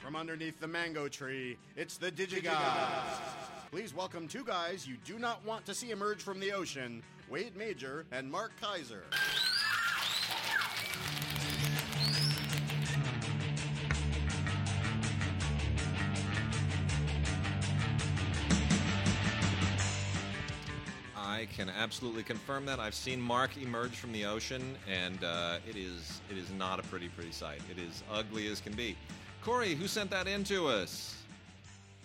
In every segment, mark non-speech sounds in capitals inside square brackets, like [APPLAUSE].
From underneath the mango tree, it's the DigiGods. Please welcome two guys you do not want to see emerge from the ocean Wade Major and Mark Keizer. Can absolutely confirm that. I've seen Mark emerge from the ocean, and uh, it is it is not a pretty pretty sight. It is ugly as can be. Corey, who sent that in to us?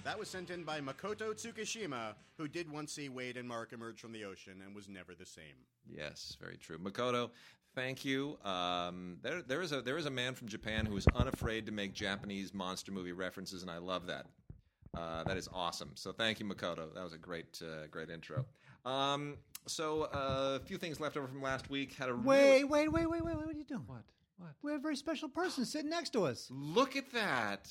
That was sent in by Makoto Tsukishima, who did once see Wade and Mark emerge from the ocean and was never the same. Yes, very true. Makoto, thank you. Um, there, there is a there is a man from Japan who is unafraid to make Japanese monster movie references, and I love that. Uh, that is awesome. So thank you, Makoto. That was a great uh, great intro. Um, so uh, a few things left over from last week. Had a Wait, wait, wait, wait, wait, wait. What are you doing? What? What? We have a very special person sitting next to us. Look at that.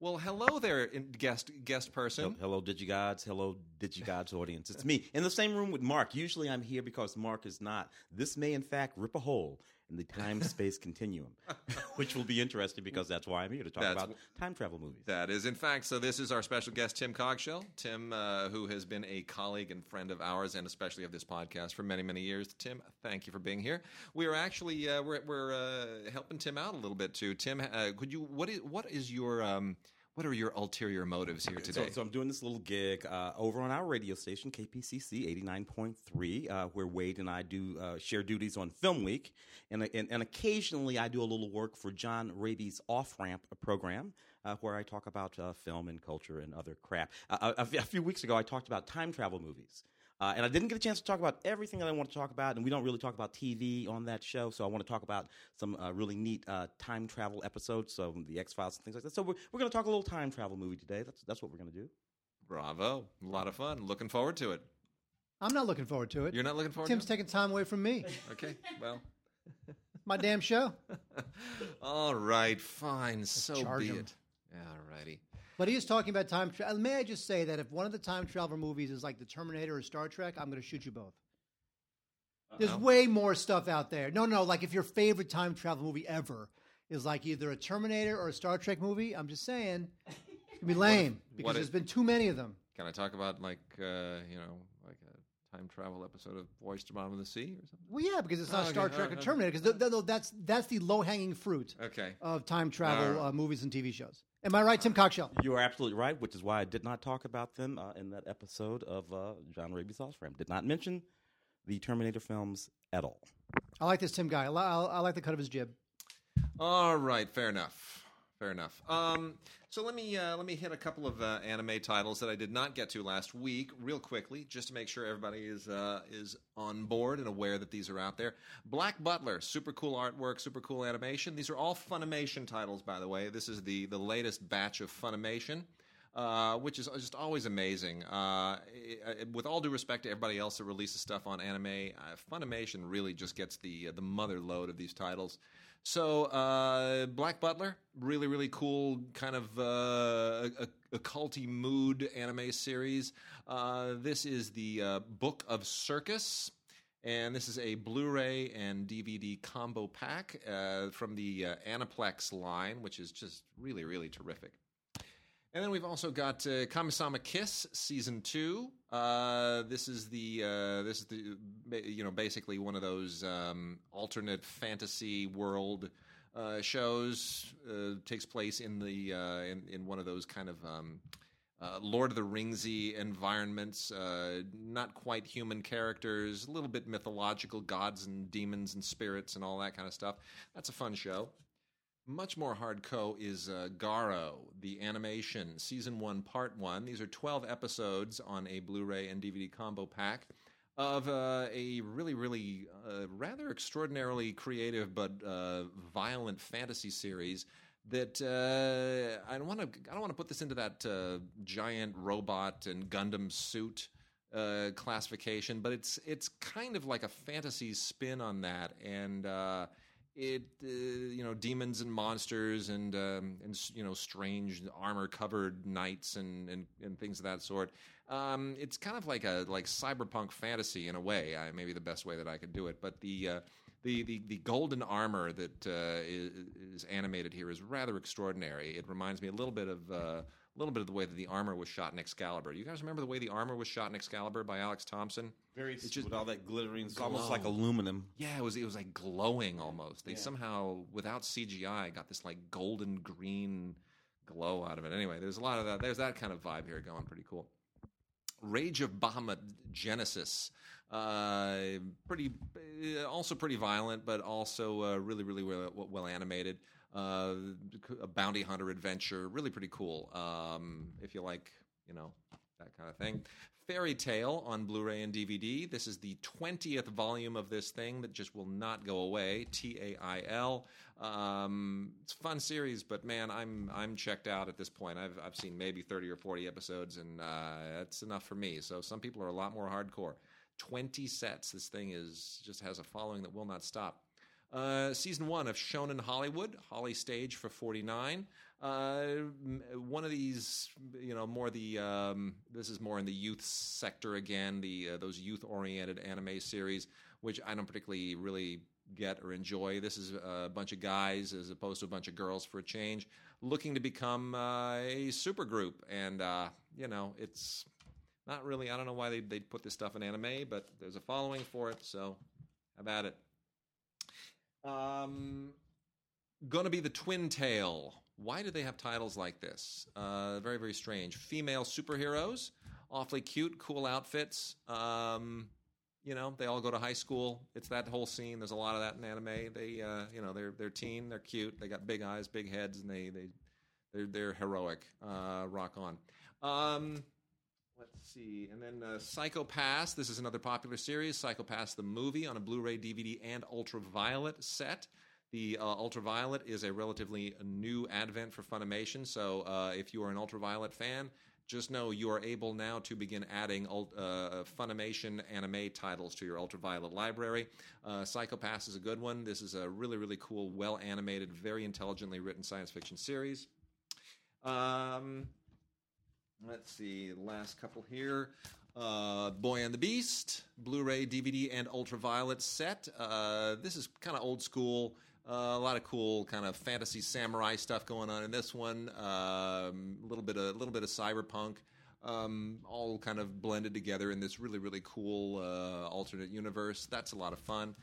Well, hello there, guest guest person. Hel- Hello, DigiGods. Hello, DigiGods audience. It's me in the same room with Mark. Usually I'm here because Mark is not. This may, in fact, rip a hole in the time space continuum, [LAUGHS] which will be interesting because that's why I'm here to talk That's- about time travel movies. That is, in fact, so this is our special guest, Tim Cogshell. Tim, uh, who has been a colleague and friend of ours, and especially of this podcast for many, many years. Tim, thank you for being here. We are actually uh, we're, we're uh, helping Tim out a little bit too. Tim, uh, could you what is what is your um, what are your ulterior motives here So, today? so I'm doing this little gig uh, over on our radio station, KPCC 89.3, uh, where Wade and I do uh, share duties on Film Week. And, and, and occasionally I do a little work for John Rabe's Off Ramp program, uh, where I talk about uh, film and culture and other crap. Uh, a, a few weeks ago, I talked about time travel movies. Uh, and I didn't get a chance to talk about everything that I want to talk about, and we don't really talk about TV on that show. So I want to talk about some uh, really neat uh, time travel episodes, so the X Files and things like that. So we're, we're going to talk a little time travel movie today. That's that's what we're going to do. Bravo, a lot of fun. Looking forward to it. I'm not looking forward to it. You're not looking forward Tim's to it? Tim's taking time away from me. Okay, well, My damn show. [LAUGHS] all right, fine. So be him. it. All righty. But he is talking about time travel. May I just say that if one of the time travel movies is like the Terminator or Star Trek, I'm going to shoot you both. There's Uh-oh. way more stuff out there. No, no, like if your favorite time travel movie ever is like either a Terminator or a Star Trek movie, I'm just saying it's going to be lame because what there's if- been too many of them. Can I talk about like uh, you know time travel episode of Voyage to Bottom of the Sea or something? Well, yeah, because it's not Oh, Star okay. Trek Oh, or okay. Terminator, because that's that's the low hanging fruit Okay. of time travel All right. uh, movies and TV shows. Am I right, Tim Cogshell? You are absolutely right, which is why I did not talk about them uh, in that episode of uh, John Rabe's Off Ramp. Did not mention the Terminator films at all. I like this Tim guy. I, li- I like the cut of his jib. All right, fair enough. Fair enough. Um, so let me uh, let me hit a couple of uh, anime titles that I did not get to last week, real quickly, just to make sure everybody is uh, is on board and aware that these are out there. Black Butler, super cool artwork, super cool animation. These are all Funimation titles, by the way. This is the the latest batch of Funimation. Uh, which is just always amazing. Uh, i- i- with all due respect to everybody else that releases stuff on anime, uh, Funimation really just gets the the mother load of these titles. So, uh, Black Butler, really, really cool, kind of uh, a, a culty mood anime series. Uh, this is the uh, Book of Circus. And this is a Blu-ray and DVD combo pack uh, from the uh, Aniplex line, which is just really, really terrific. And then we've also got uh, Kamisama Kiss season two. Uh, this is the uh, this is the you know basically one of those um, alternate fantasy world uh, shows. Uh, takes place in the uh, in, in one of those kind of um, uh, Lord of the Ringsy environments. Not quite human characters, a little bit mythological gods and demons and spirits and all that kind of stuff. That's a fun show. Much more hardcore is uh, Garo, the animation, season one, part one. These are 12 episodes on a Blu ray and DVD combo pack of uh, a really, really uh, rather extraordinarily creative but uh, violent fantasy series. That uh, I don't want to. I don't want to put this into that uh, giant robot and Gundam suit classification, but it's it's kind of like a fantasy spin on that, and it uh, you know demons and monsters and um, and you know strange armor covered knights and, and and things of that sort. Um, it's kind of like a like cyberpunk fantasy in a way. I, maybe the best way that I could do it. But the uh, the, the the golden armor that uh, is, is animated here is rather extraordinary. It reminds me a little bit of. A little bit of the way that the armor was shot in Excalibur. You guys remember the way the armor was shot in Excalibur by Alex Thomson? Very It's just- with all that glittering, it's almost like aluminum. Yeah, it was it was like glowing almost. They somehow without CGI got this like golden green glow out of it. Anyway, there's a lot of that. There's that kind of vibe here going. Pretty cool. Rage of Bahamut Genesis. Uh, pretty, uh, also pretty violent, but also uh, really, really well, well animated. Uh, a bounty hunter adventure, really pretty cool. Um, if you like, you know, that kind of thing. Fairy Tail on Blu-ray and DVD. This is the twentieth volume of this thing that just will not go away. T A I L. Um, it's a fun series, but man, I'm I'm checked out at this point. I've I've seen maybe thirty or forty episodes, and uh, that's enough for me. So some people are a lot more hardcore. Twenty sets. This thing is just has a following that will not stop. Uh, season one of Shonen Hollywood, Holly Stage for 49. Uh, one of these, you know, more the, um, this is more in the youth sector again, the, uh, those youth oriented anime series, which I don't particularly really get or enjoy. This is a bunch of guys as opposed to a bunch of girls for a change, looking to become uh, a supergroup. And, uh, you know, it's not really, I don't know why they, they put this stuff in anime, but there's a following for it, so at it. Um, gonna be the Twin Tail. Why do they have titles like this? Uh, very, very strange. Female superheroes, awfully cute, cool outfits. Um, you know, they all go to high school. It's that whole scene. There's a lot of that in anime. They, uh, you know, they're they're teen, they're cute, they got big eyes, big heads, and they they they're they're heroic. Uh, rock on. Um, Let's see. And then uh, Psychopass. This is another popular series. Psychopass, the movie, on a Blu ray, DVD, and Ultraviolet set. The uh, Ultraviolet is a relatively new advent for Funimation. So uh, if you are an Ultraviolet fan, just know you are able now to begin adding uh, Funimation anime titles to your Ultraviolet library. Uh, Psychopass is a good one. This is a really, really cool, well animated, very intelligently written science fiction series. Um, Let's see, last couple here. Uh, Boy and the Beast, Blu-ray, DVD, and Ultraviolet set. Uh, this is kind of old school. Uh, a lot of cool kind of fantasy samurai stuff going on in this one. A little bit of a little bit of cyberpunk, um, all kind of blended together in this really really cool uh, alternate universe. That's a lot of fun.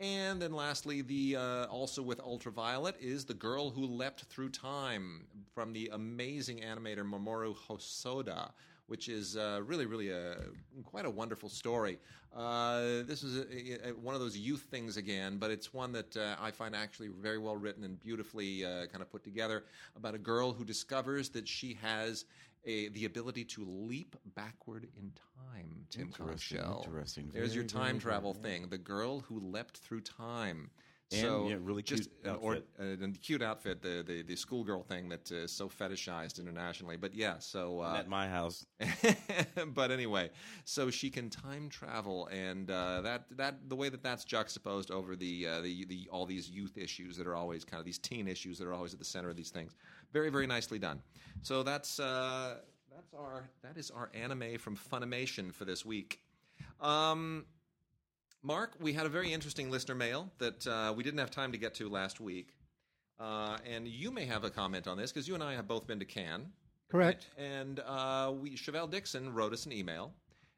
And then lastly, the uh, also with Ultraviolet is the girl who leapt through time from the amazing animator Mamoru Hosoda, which is uh, really, really a quite a wonderful story. Uh, this is a, a, one of those youth things again, but it's one that uh, I find actually very well written and beautifully uh, kind of put together about a girl who discovers that she has. A, the ability to leap backward in time, Tim Interesting, interesting. There's your time very, travel very, thing. The girl who leapt through time. And, so yeah, really just cute an or, outfit. uh, a cute outfit, the the, the schoolgirl thing that uh, is so fetishized internationally. But yeah, so uh, At my house. [LAUGHS] but anyway, so she can time travel, and uh, that that the way that that's juxtaposed over the, uh, the the all these youth issues that are always kind of these teen issues that are always at the center of these things. Very very nicely done. So that's uh, that's our that is our anime from Funimation for this week. Um, Mark, we had a very interesting listener mail that uh, we didn't have time to get to last week. Uh, and you may have a comment on this because you and I have both been to Cannes. Correct. And uh, we, Chevelle Dixon wrote us an email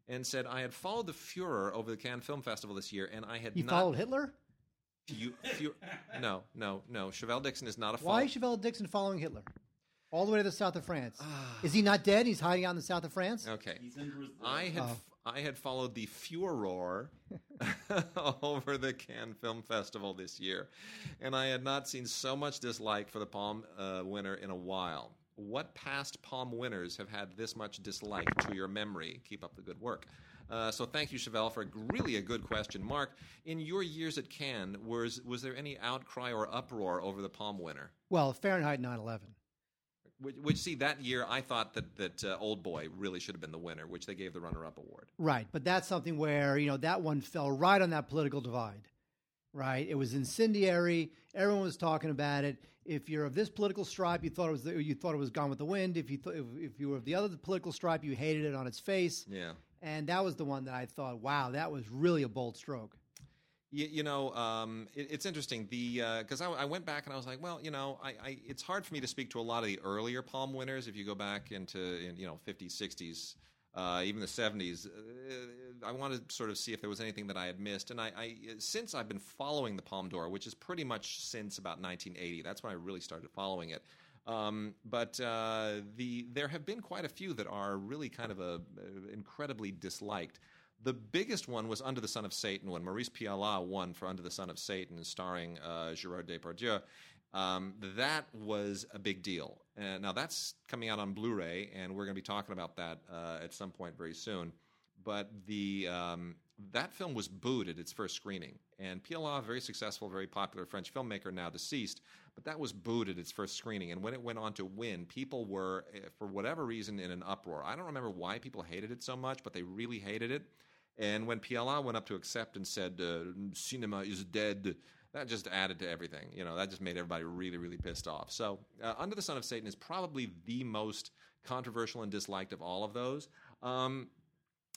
and said, I had followed the Fuhrer over the Cannes Film Festival this year, and I had You not. followed Hitler? You, Fu- no, no, no. Chevelle Dixon is not a Why follower. is Chevelle Dixon following Hitler? All the way to the south of France. Ah. is he not dead? He's hiding out in the south of France? Okay. He's in Brazil. I had Oh. I had followed the furor [LAUGHS] over the Cannes Film Festival this year, and I had not seen so much dislike for the Palm uh, winner in a while. What past Palm winners have had this much dislike to your memory? Keep up the good work. Uh, so thank you, Chevelle, for really a good question. Mark, in your years at Cannes, was was there any outcry or uproar over the Palm winner? Well, Fahrenheit 9 11. Which, which see, that year I thought that that uh, Old Boy really should have been the winner, which they gave the runner-up award. Right. But that's something where, you know, that one fell right on that political divide. right? It was incendiary. Everyone was talking about it. If you're of this political stripe, you thought it was you thought it was Gone with the Wind. If you th- if, if you were of the other political stripe, you hated it on its face. Yeah. And that was the one that I thought, wow, that was really a bold stroke. You, you know, um, it, it's interesting. The because I, I went back and I was like, well, you know, I, I it's hard for me to speak to a lot of the earlier Palm winners. If you go back into in, you know 50s, 60s, uh, even the 70s, uh, I wanted to sort of see if there was anything that I had missed. And I, I since I've been following the Palme d'Or, which is pretty much since about 1980, that's when I really started following it. Um, but uh, the there have been quite a few that are really kind of a, uh, incredibly disliked. The biggest one was Under the Sun of Satan when Maurice Pialat won for Under the Sun of Satan, starring uh, Gerard Depardieu. Um, that was a big deal. Uh, now that's coming out on Blu-ray, and we're going to be talking about that uh, at some point very soon. But the um, that film was booed at its first screening, and Pialat, very successful, very popular French filmmaker, now deceased, but that was booed at its first screening. And when it went on to win, people were, eh, for whatever reason, in an uproar. I don't remember why people hated it so much, but they really hated it. And when Pialat went up to accept and said, uh, "Cinema is dead," that just added to everything. You know, that just made everybody really, really pissed off. So, uh, Under the Sun of Satan is probably the most controversial and disliked of all of those. Um,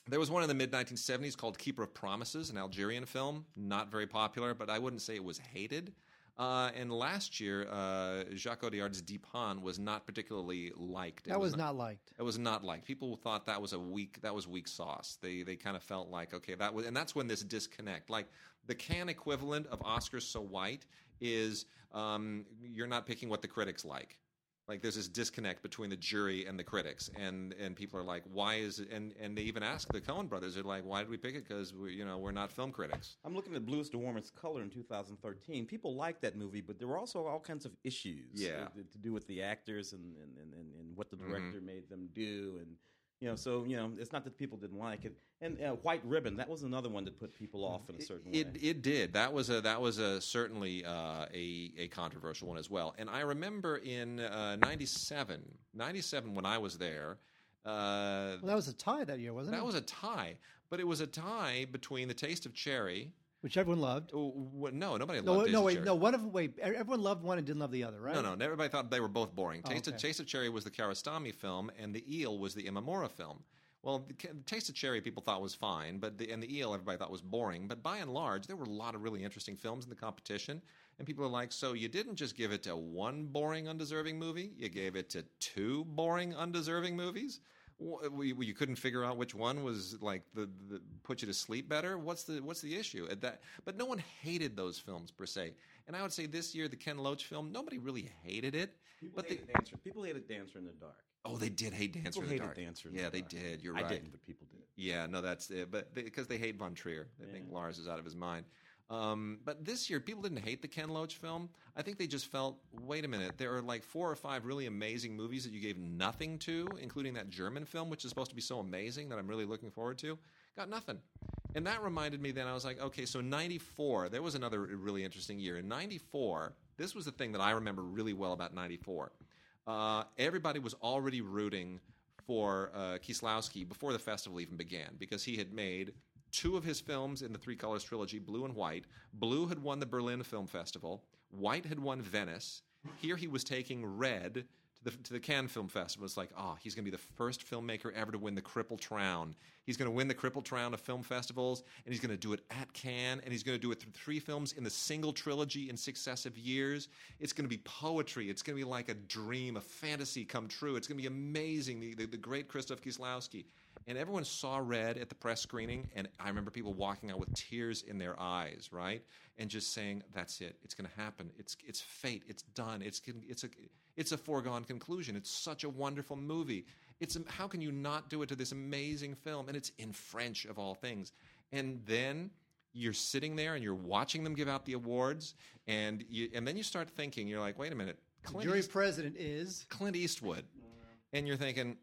there was one in the mid 1970s called Keeper of Promises, an Algerian film, not very popular, but I wouldn't say it was hated. Uh, and last year, uh, Jacques Audiard's Dheepan was not particularly liked. It That was not liked. It was not liked. People thought that was a weak that was weak sauce. They they kind of felt like okay that was and that's when this disconnect like the Cannes equivalent of Oscars so white is um, you're not picking what the critics like. Like there's this disconnect between the jury and the critics, and and people are like, why is it? And and they even ask the Coen brothers, they're like, why did we pick it? Because we you know we're not film critics. I'm looking at Blue Is the Warmest Color in 2013. People liked that movie, but there were also all kinds of issues. Yeah. uh, to do with the actors and and, and, and, and what the director made them do, and you know, so you know, it's not that people didn't like it. And uh, White Ribbon, that was another one that put people off in a certain It way. it it did. That was a that was a certainly uh, a a controversial one as well. And I remember in uh, 97, 97 when I was there. Uh, Well, that was a tie that year, wasn't it? that was a tie, but it was a tie between The Taste of Cherry. Which everyone loved. Oh, what- no, nobody No, loved no, wait, Cherry. no. One of wait, everyone loved one and didn't love the other, right? No, no, everybody thought they were both boring. Oh, Taste, of. Taste of Cherry was the Kiarostami film, and The Eel was the Imamura film. Well, the Taste of Cherry people thought was fine, but the, and The Eel everybody thought was boring. But by and large, there were a lot of really interesting films in the competition, and people are like, so you didn't just give it to one boring, undeserving movie, you gave it to two boring, undeserving movies. Wh- we- we- You couldn't figure out which one was like the, the put you to sleep better. What's the what's the issue? At That, but no one hated those films per se. And I would say this year, the Ken Loach film, nobody really hated it. people, but they, hated Dancer. people hated Dancer in the Dark. oh, they did hate Dancer People in the hated Dark. Dancer yeah, the they Dark. did. You're I right. didn't, but people did. Yeah, no, that's it. But because they, hate Von Trier, they think Lars is out of his mind. Um, but this year, people didn't hate the Ken Loach film. I think they just felt, wait a minute, there are like four or five really amazing movies that you gave nothing to, including that German film, which is supposed to be so amazing that I'm really looking forward to. Got nothing. And that reminded me then, I was like, okay, so 94, there was another really interesting year. In 94, this was the thing that I remember really well about 94. Uh, everybody was already rooting for uh, Kieslowski before the festival even began because he had made two of his films in the Three Colors trilogy, Blue and White. Blue had won the Berlin Film Festival. White had won Venice. Here he was taking Red to the, to the Cannes Film Festival. It's like, oh, he's going to be the first filmmaker ever to win the Cripple Trown. He's going to win the Cripple Trown of film festivals, and he's going to do it at Cannes, and he's going to do it through three films in the single trilogy in successive years. It's going to be poetry. It's going to be like a dream, a fantasy come true. It's going to be amazing. The, the, the great Christoph Kieslowski. And everyone saw Red at the press screening, and I remember people walking out with tears in their eyes, right, and just saying, "That's it. It's going to happen. It's it's fate. It's done. It's it's a it's a foregone conclusion. It's such a wonderful movie. It's how can you not do it to this amazing film? And it's in French of all things. And then you're sitting there and you're watching them give out the awards, and you, and then you start thinking, you're like, wait a minute, Clint, Jury East- president is Clint Eastwood, and you're thinking.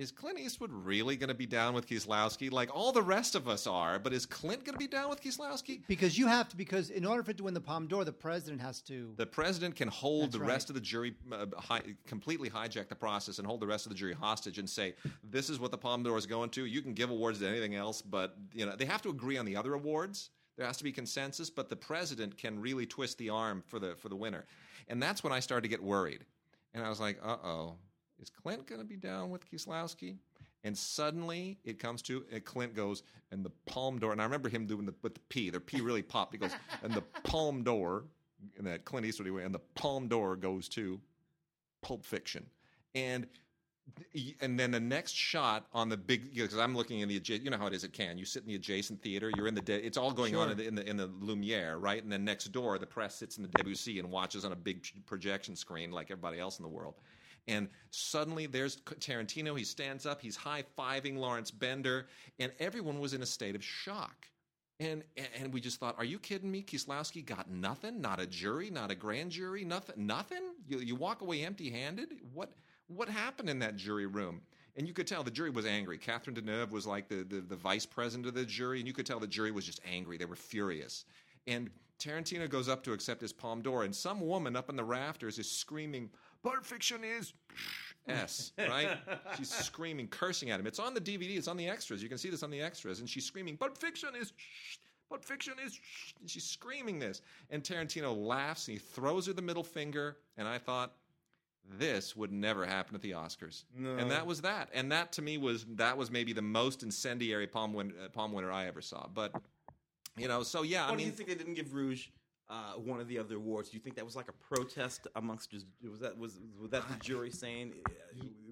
Is Clint Eastwood really going to be down with Kieslowski? Like all the rest of us are, but is Clint going to be down with Kieslowski? because you have to because in order for it to win the Palme d'Or, the president has to. The president can hold That's the right. rest of the jury, uh, hi, completely hijack the process and hold the rest of the jury hostage and say, "This is what the Palme d'Or is going to. You can give awards to anything else, but you know they have to agree on the other awards. There has to be consensus, but the president can really twist the arm for the for the winner. And that's when I started to get worried. And I was like, uh oh, is Clint going to be down with Kieslowski? And suddenly it comes to, and Clint goes, and the Palme d'Or, and I remember him doing the, with the P, the P really popped. He goes, [LAUGHS] and the Palme d'Or, in that Clint Eastwood way, and the Palme d'Or goes to Pulp Fiction. And and then the next shot on the big because I'm looking in the you know how it is at Cannes. You sit in the adjacent theater. You're in the de- it's all going on in the, in the in the Lumiere, right? And then next door, the press sits in the Debussy and watches on a big projection screen like everybody else in the world. And suddenly there's Tarantino. He stands up. He's high fiving Lawrence Bender, and everyone was in a state of shock. And and we just thought, are you kidding me? Kieslowski got nothing, not a jury, not a grand jury, nothing, nothing. You you walk away empty handed. What? what happened in that jury room? And you could tell the jury was angry. Catherine Deneuve was like the, the, the, vice president of the jury, and you could tell the jury was just angry. They were furious. And Tarantino goes up to accept his Palme d'Or, and some woman up in the rafters is screaming, Pulp Fiction is S, right? [LAUGHS] she's screaming, cursing at him. It's on the DVD, it's on the extras. You can see this on the extras. And she's screaming, Pulp Fiction is Pulp Fiction is and she's screaming this. And Tarantino laughs and he throws her the middle finger. And I thought, this would never happen at the Oscars. No. And that was that. And that to me was that was maybe the most incendiary palm, win, uh, palm winner I ever saw. But you know, so yeah, Why I do you think they didn't give Rouge uh, one of the other awards? Do you think that was like a protest amongst? just- Was that was was that the jury saying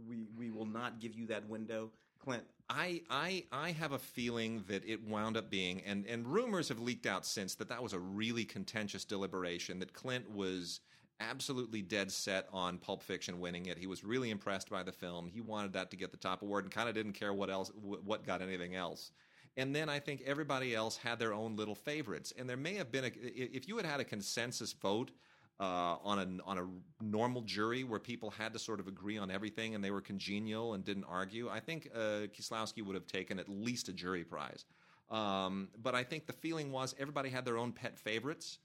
we we will not give you that window, Clint? I, I I have a feeling that it wound up being, and, and rumors have leaked out since that that was a really contentious deliberation. That Clint was absolutely dead set on Pulp Fiction winning it. He was really impressed by the film. He wanted that to get the top award, and kind of didn't care what else what got anything else. And then I think everybody else had their own little favorites, and there may have been a if you had had a consensus vote uh, on a on a normal jury where people had to sort of agree on everything and they were congenial and didn't argue, I think uh, Kieslowski would have taken at least a jury prize. Um, but I think the feeling was everybody had their own pet favorites,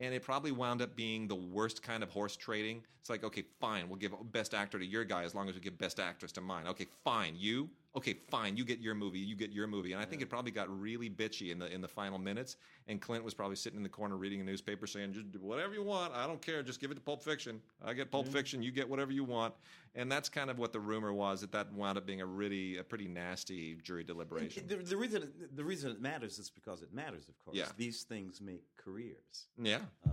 and it probably wound up being the worst kind of horse trading. It's like, okay, fine, we'll give best actor to your guy as long as we give best actress to mine. Okay, fine, you. Okay, fine, you get your movie, you get your movie. And I think it probably got really bitchy in the in the final minutes. And Clint was probably sitting in the corner reading a newspaper saying, "Just do whatever you want. I don't care. Just give it to Pulp Fiction. I get Pulp Fiction. You get whatever you want." And that's kind of what the rumor was that that wound up being a really a pretty nasty jury deliberation. The, the reason the reason it matters is because it matters. Of course, Yeah. these things make careers. Yeah. Uh,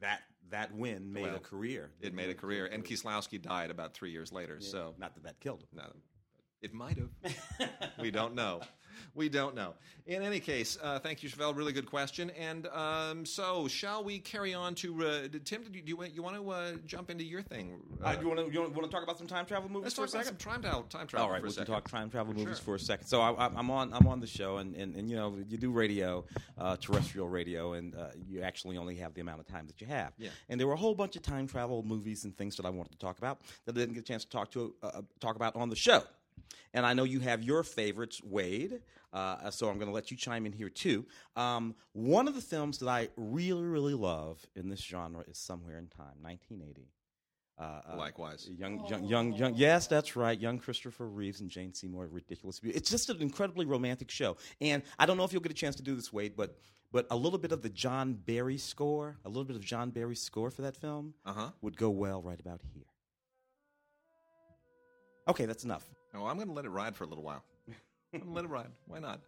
that that win made Well, a career. It made a career, and Kieslowski died about three years later. So not that that killed him. No, it might have. we don't know. We don't know. In any case, uh, thank you, Chevelle. Really good question. And um, so, shall we carry on to uh, Tim? Do you, do you, want- you want to uh, jump into your thing? Uh, do you want to you want to talk about some time travel movies let's for talk a about second? some time travel. Time travel. All right, we can talk time travel movies Sure. for a second. So I, I'm on I'm on the show, and, and, and you know you do radio, uh, terrestrial radio, and uh, you actually only have the amount of time that you have. Yeah. And there were a whole bunch of time travel movies and things that I wanted to talk about that I didn't get a chance to talk to uh, talk about on the show. And I know you have your favorites, Wade. Uh, so I'm going to let you chime in here too. Um, one of the films that I really, really love in this genre is Somewhere in Time, 1980. Uh, uh, Likewise. young, young, young, young. Yes, that's right. Young Christopher Reeves and Jane Seymour, ridiculous. It's just an incredibly romantic show, and I don't know if you'll get a chance to do this, Wade, but but a little bit of the John Barry score, a little bit of John Barry's score for that film, Uh-huh. would go well right about here. Okay, that's enough. Oh, I'm going to let it ride for a little while. I'm going to let it ride. Why not?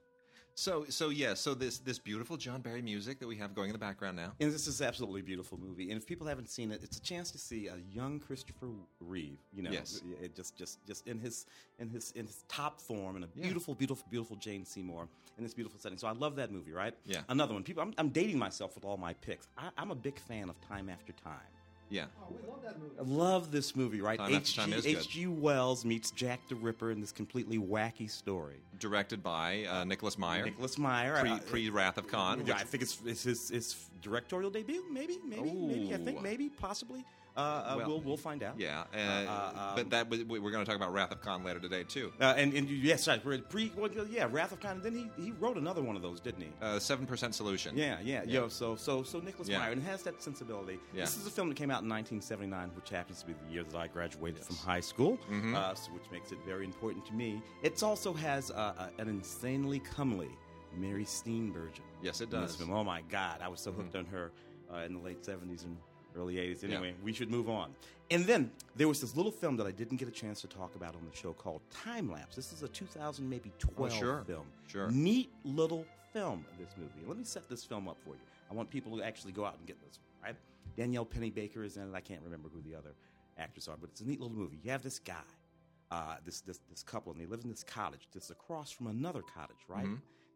So, so yeah. So this this beautiful John Barry music that we have going in the background now. And this is absolutely beautiful movie. And if people haven't seen it, it's a chance to see a young Christopher Reeve. You know, Yes. it just just just in his in his in his top form, and a beautiful, beautiful, beautiful Jane Seymour in this beautiful setting. So I love that movie. Right? Yeah. Another one. People, I'm, I'm dating myself with all my picks. I, I'm a big fan of Time After Time. Yeah. Oh, we love that movie. I love this movie, right? Time After Time is. H.G. Wells meets Jack the Ripper in this completely wacky story. Directed by uh, Nicholas Meyer. Nicholas Meyer. Pre uh, pre Wrath of Khan. Yeah, I think it's, it's his, his directorial debut. Maybe, maybe, maybe. I think maybe, possibly. Uh, uh, Well, we'll we'll find out. yeah. Uh, uh, but that was- we're going to talk about Wrath of Khan later today too. Uh, and and yes, Pre, well, yeah, Wrath of Khan. Then he he wrote another one of those, didn't he? Uh, Seven percent solution. Yeah, yeah, Yo, so so so Nicholas Yeah. Meyer and it has that sensibility. Yeah. This is a film that came out in 1979, which happens to be the year that I graduated from high school, uh, so, which makes it very important to me. It also has uh, uh, an insanely comely Mary Steenburgen. Yes, it does. Oh my God, I was so hooked on her uh, in the late '70s and early '80s. Yeah. Anyway, we should move on. And then there was this little film that I didn't get a chance to talk about on the show called Time Lapse. This is a 2000 maybe 12 Oh, sure. film. Sure. Neat little film. This movie. Let me set this film up for you. I want people to actually go out and get this. Right? Danielle Panabaker is in it. I can't remember who the other actors are, but it's a neat little movie. You have this guy, uh, this this this couple, and they live in this cottage that's across from another cottage, right?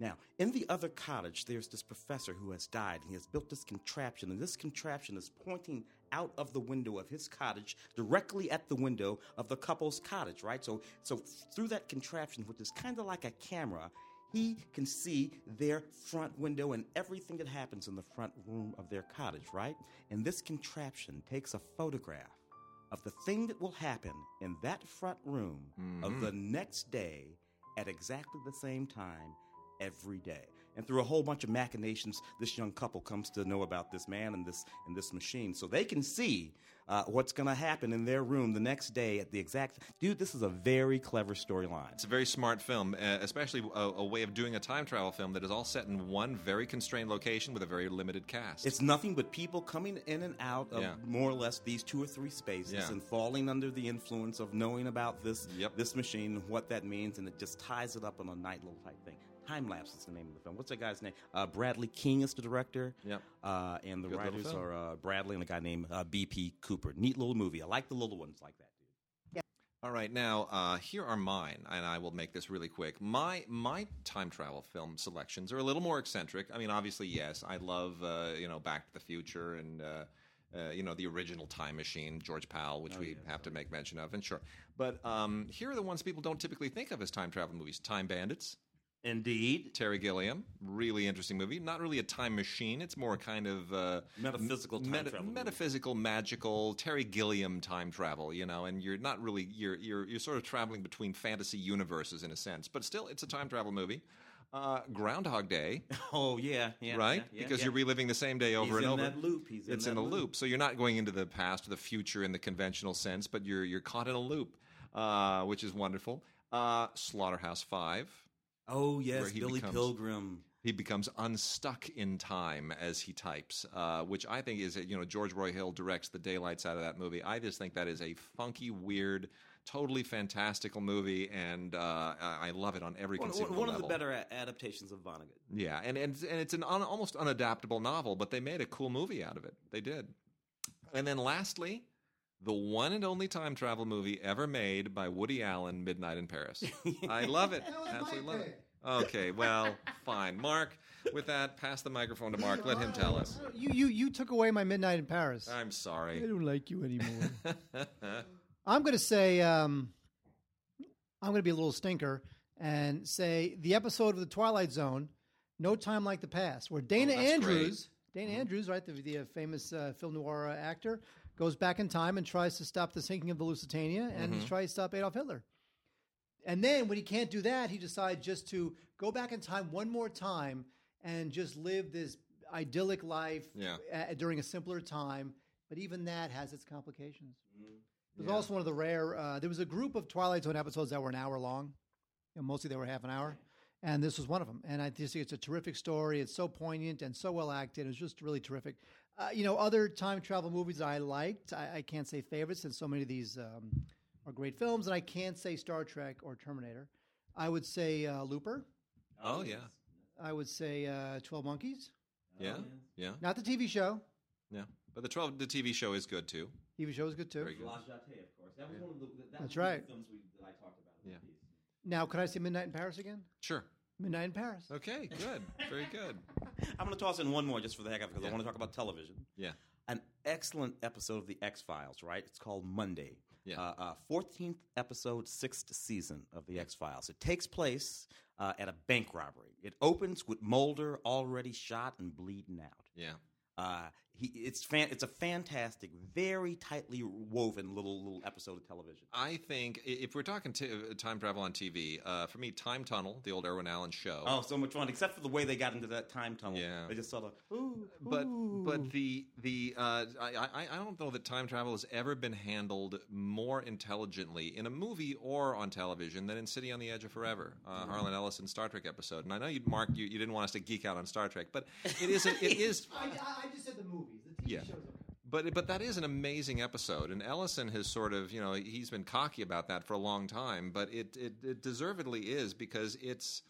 Now, in the other cottage, there's this professor who has died. He has built this contraption, and this contraption is pointing out of the window of his cottage directly at the window of the couple's cottage, right? So, so through that contraption, which is kind of like a camera, he can see their front window and everything that happens in the front room of their cottage, right? And this contraption takes a photograph of the thing that will happen in that front room of mm-hmm. the next day at exactly the same time every day. And through a whole bunch of machinations, this young couple comes to know about this man and this and this machine, so they can see uh, what's going to happen in their room the next day at the exact. Dude, this is a very clever storyline. It's a very smart film, uh, especially a, a way of doing a time travel film that is all set in one very constrained location with a very limited cast. It's nothing but people coming in and out of Yeah. more or less these two or three spaces Yeah. and falling under the influence of knowing about this Yep. this machine and what that means, and it just ties it up in a nice little type thing. Time lapse is the name of the film. What's that guy's name? Uh, Bradley King is the director. Yep. Uh, and the Good writers are uh, Bradley and a guy named uh, B.P. Cooper. Neat little movie. I like the little ones like that, dude. All right, now uh, here are mine, and I will make this really quick. My my time travel film selections are a little more eccentric. I mean, obviously, yes, I love uh, you know Back to the Future and uh, uh, you know the original Time Machine, George Pal, which we have to make mention of, and sure. But um, here are the ones people don't typically think of as time travel movies: Time Bandits, Indeed. Terry Gilliam, really interesting movie. Not really a time machine; it's more kind of uh, Metaphysical time meta- travel movie. metaphysical, magical Terry Gilliam time travel. You know, and you're not really you're you're you're sort of traveling between fantasy universes in a sense, but still, it's a time travel movie. Uh, Groundhog Day, [LAUGHS] Oh yeah, yeah. right? yeah, yeah, because you're reliving the same day over He's and in over. that loop. He's in it's in a loop. loop. so you're not going into the past or the future in the conventional sense, but you're you're caught in a loop, uh, which is wonderful. Uh, Slaughterhouse Five. Oh yes, he Billy becomes- Pilgrim. he becomes unstuck in time as he types, uh, which I think is, you know, George Roy Hill directs the daylights out of that movie. I just think that is a funky, weird, totally fantastical movie, and uh, I love it on every One, conceivable one of the better adaptations of Vonnegut. Yeah, and and and it's an un, almost unadaptable novel, but they made a cool movie out of it. They did. And then lastly, the one and only time travel movie ever made by Woody Allen, Midnight in Paris. [LAUGHS] I love it. That was my Absolutely love it. Okay, well, fine. Mark, with that, pass the microphone to Mark. Let him tell us. You you you took away my midnight in Paris. I'm sorry. I don't like you anymore. [LAUGHS] I'm going to say um, I'm going to be a little stinker and say the episode of the Twilight Zone, "No Time Like the Past," where Dana Oh, that's Andrews, Dana Andrews, right, the, the uh, famous uh, film noir actor, goes back in time and tries to stop the sinking of the Lusitania and he tries to stop Adolf Hitler. And then when he can't do that, he decides just to go back in time one more time and just live this idyllic life Yeah. uh, during a simpler time. But even that has its complications. It was also one of the rare. Uh, there was a group of Twilight Zone episodes that were an hour long. You know, mostly they were half an hour, and this was one of them. And I just think it's a terrific story. It's so poignant and so well acted. It was just really terrific. Uh, you know, other time travel movies I liked. I, I can't say favorites, since so many of these um, are great films, and I can't say Star Trek or Terminator. I would say uh, Looper. Oh, yeah. I would say uh, Twelve Monkeys. Yeah. Yeah. Not the TV show. Yeah. But the 12, the TV show is good too. TV show is good too. Very good. La Jetée, of course. That was one of the, that That's was one of right. the films we, that I talked about. Yeah. Now, could I say Midnight in Paris again? Sure. Midnight in Paris. Okay, good. Very good. [LAUGHS] I'm going to toss in one more just for the heck of it because Yeah. I want to talk about television. Yeah. An excellent episode of The X Files, right? It's called Monday. Yeah. Uh, uh, 14th episode, sixth season of The X Files. It takes place uh, at a bank robbery. It opens with Mulder already shot and bleeding out. Yeah. Uh, he, it's fan, it's a fantastic, very tightly woven little little episode of television. I think if we're talking t- time travel on TV, uh, for me, Time Tunnel, the old Irwin Allen show. Oh, so much fun! Except for the way they got into that time tunnel. Yeah. they just sort of. Ooh, but ooh. but the the uh, I, I I don't know that time travel has ever been handled more intelligently in a movie or on television than in City on the Edge of Forever, uh, Harlan Ellison Star Trek episode. And I know you, Mark, you, you didn't want us to geek out on Star Trek, but it is a, it [LAUGHS] is I, I I just said the movies. Yeah. But but that is an amazing episode, and Ellison has sort of you know he's been cocky about that for a long time, but it it, it deservedly is because it's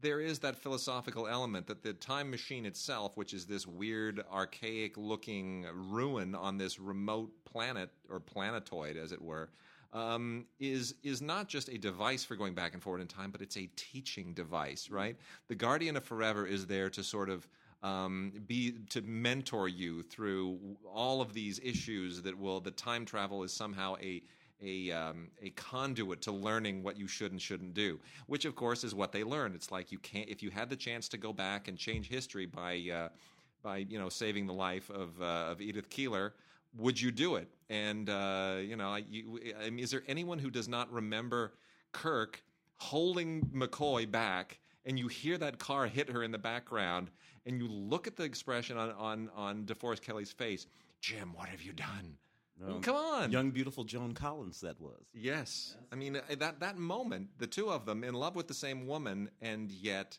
there is that philosophical element that the time machine itself, which is this weird archaic looking ruin on this remote planet or planetoid, as it were. Um, is is not just a device for going back and forward in time, but it's a teaching device, right? The Guardian of Forever is there to sort of um, be to mentor you through all of these issues that will the time travel is somehow a a um, a conduit to learning what you should and shouldn't do, which of course is what they learn. It's like you can't if you had the chance to go back and change history by uh, by you know saving the life of uh, of Edith Keeler. Would you do it? And uh, you know, you, I mean, is there anyone who does not remember Kirk holding McCoy back, and you hear that car hit her in the background, and you look at the expression on on on DeForest Kelley's face, Jim, what have you done? Um, Come on, young beautiful Joan Collins that was. Yes. I mean, uh, that, that moment, the two of them in love with the same woman and yet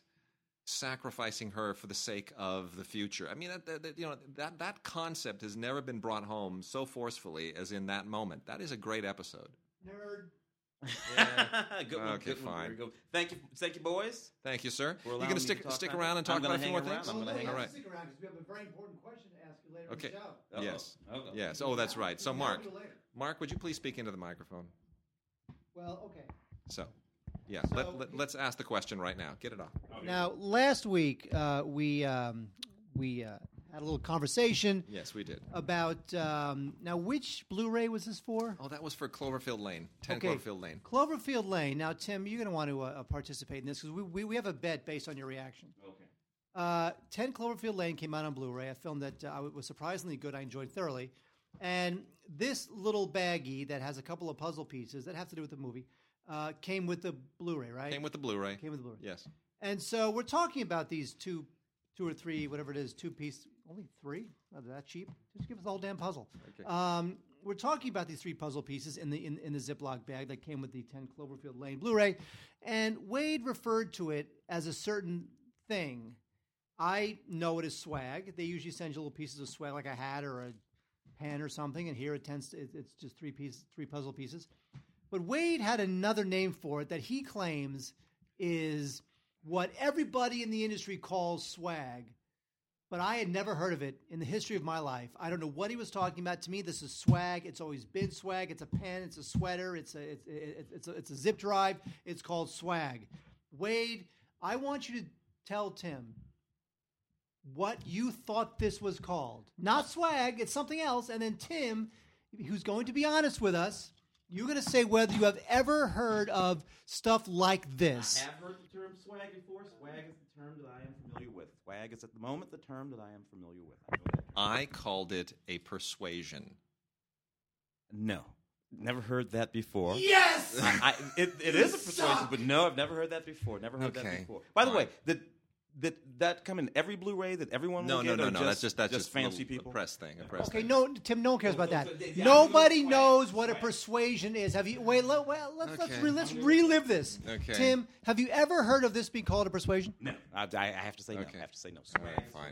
sacrificing her for the sake of the future. I mean, that, that, that, you know, that, that concept has never been brought home so forcefully as in that moment. That is a great episode. Nerd. [LAUGHS] good one, Okay, good fine. Very good. Thank you, thank you, boys. Thank you, sir. You allowing going to stick stick time. around and I'm talk gonna about a few more around. things? I'm gonna hang you All have right. to stick around because we have a very important question to ask you later Okay. in the show. Uh-oh. Yes. Uh-oh. Yes. Oh, that's right. So, Mark, do it later. Mark, would you please speak into the microphone? Well, okay. So, yeah, So- let, let, let's ask the question right now. Get it off. Now, last week uh, we um, we uh, had a little conversation [LAUGHS] Yes, we did. about um, now which Blu-ray was this for? Oh, that was for Cloverfield Lane. 10 Okay. Cloverfield Lane. Cloverfield Lane. Now, Tim, you're going to want to uh, participate in this because we, we, we have a bet based on your reaction. Okay. Uh, 10 Cloverfield Lane came out on Blu ray, a film that uh, was surprisingly good. I enjoyed thoroughly. And this little baggie that has a couple of puzzle pieces that have to do with the movie uh, came with the Blu ray, right? Came with the Blu-ray. Came with the Blu-ray. Yes. And so we're talking about these two, two or three, whatever it is, two piece, only three? Not that cheap. Just give us the whole damn puzzle. Okay. Um, we're talking about these three puzzle pieces in the in, in the Ziploc bag that came with the 10 Cloverfield Lane Blu-ray, and Wade referred to it as a certain thing. I know it as swag. They usually send you little pieces of swag, like a hat or a pen or something, and here it tends to, it- it's just three pieces, three puzzle pieces. But Wade had another name for it that he claims is what everybody in the industry calls swag. But I had never heard of it in the history of my life. I don't know what he was talking about. To me, this is swag. It's always been swag. It's a pen. It's a sweater. It's a it's it's, it's a, it's a zip drive. It's called swag. Wade, I want you to tell Tim what you thought this was called. Not swag. It's something else. And then Tim, who's going to be honest with us, you're going to say whether you have ever heard of stuff like this. I have heard the term swag before. Swag is the term that I am. Swag is at the moment the term that I am familiar with. I know that term. I called it a persuasion. No, never heard that before. Yes. I, I, it, it is a [LAUGHS] persuasion, but no, I've never heard that before. Never heard Okay, that before. By the fine. way, did that that come in every Blu-ray that everyone No, will no, get? no, or no. Just, that's just that's just just fancy little- people. A press thing. A press Okay, thing. no, Tim. No one cares about that. yeah, Nobody you knows what a persuasion is. Have you? Wait, let, well, let's let's, re, let's relive this. Okay. Tim, have you ever heard of this being called a persuasion? No, I, I I have to say no. I have to say no. All right, fine.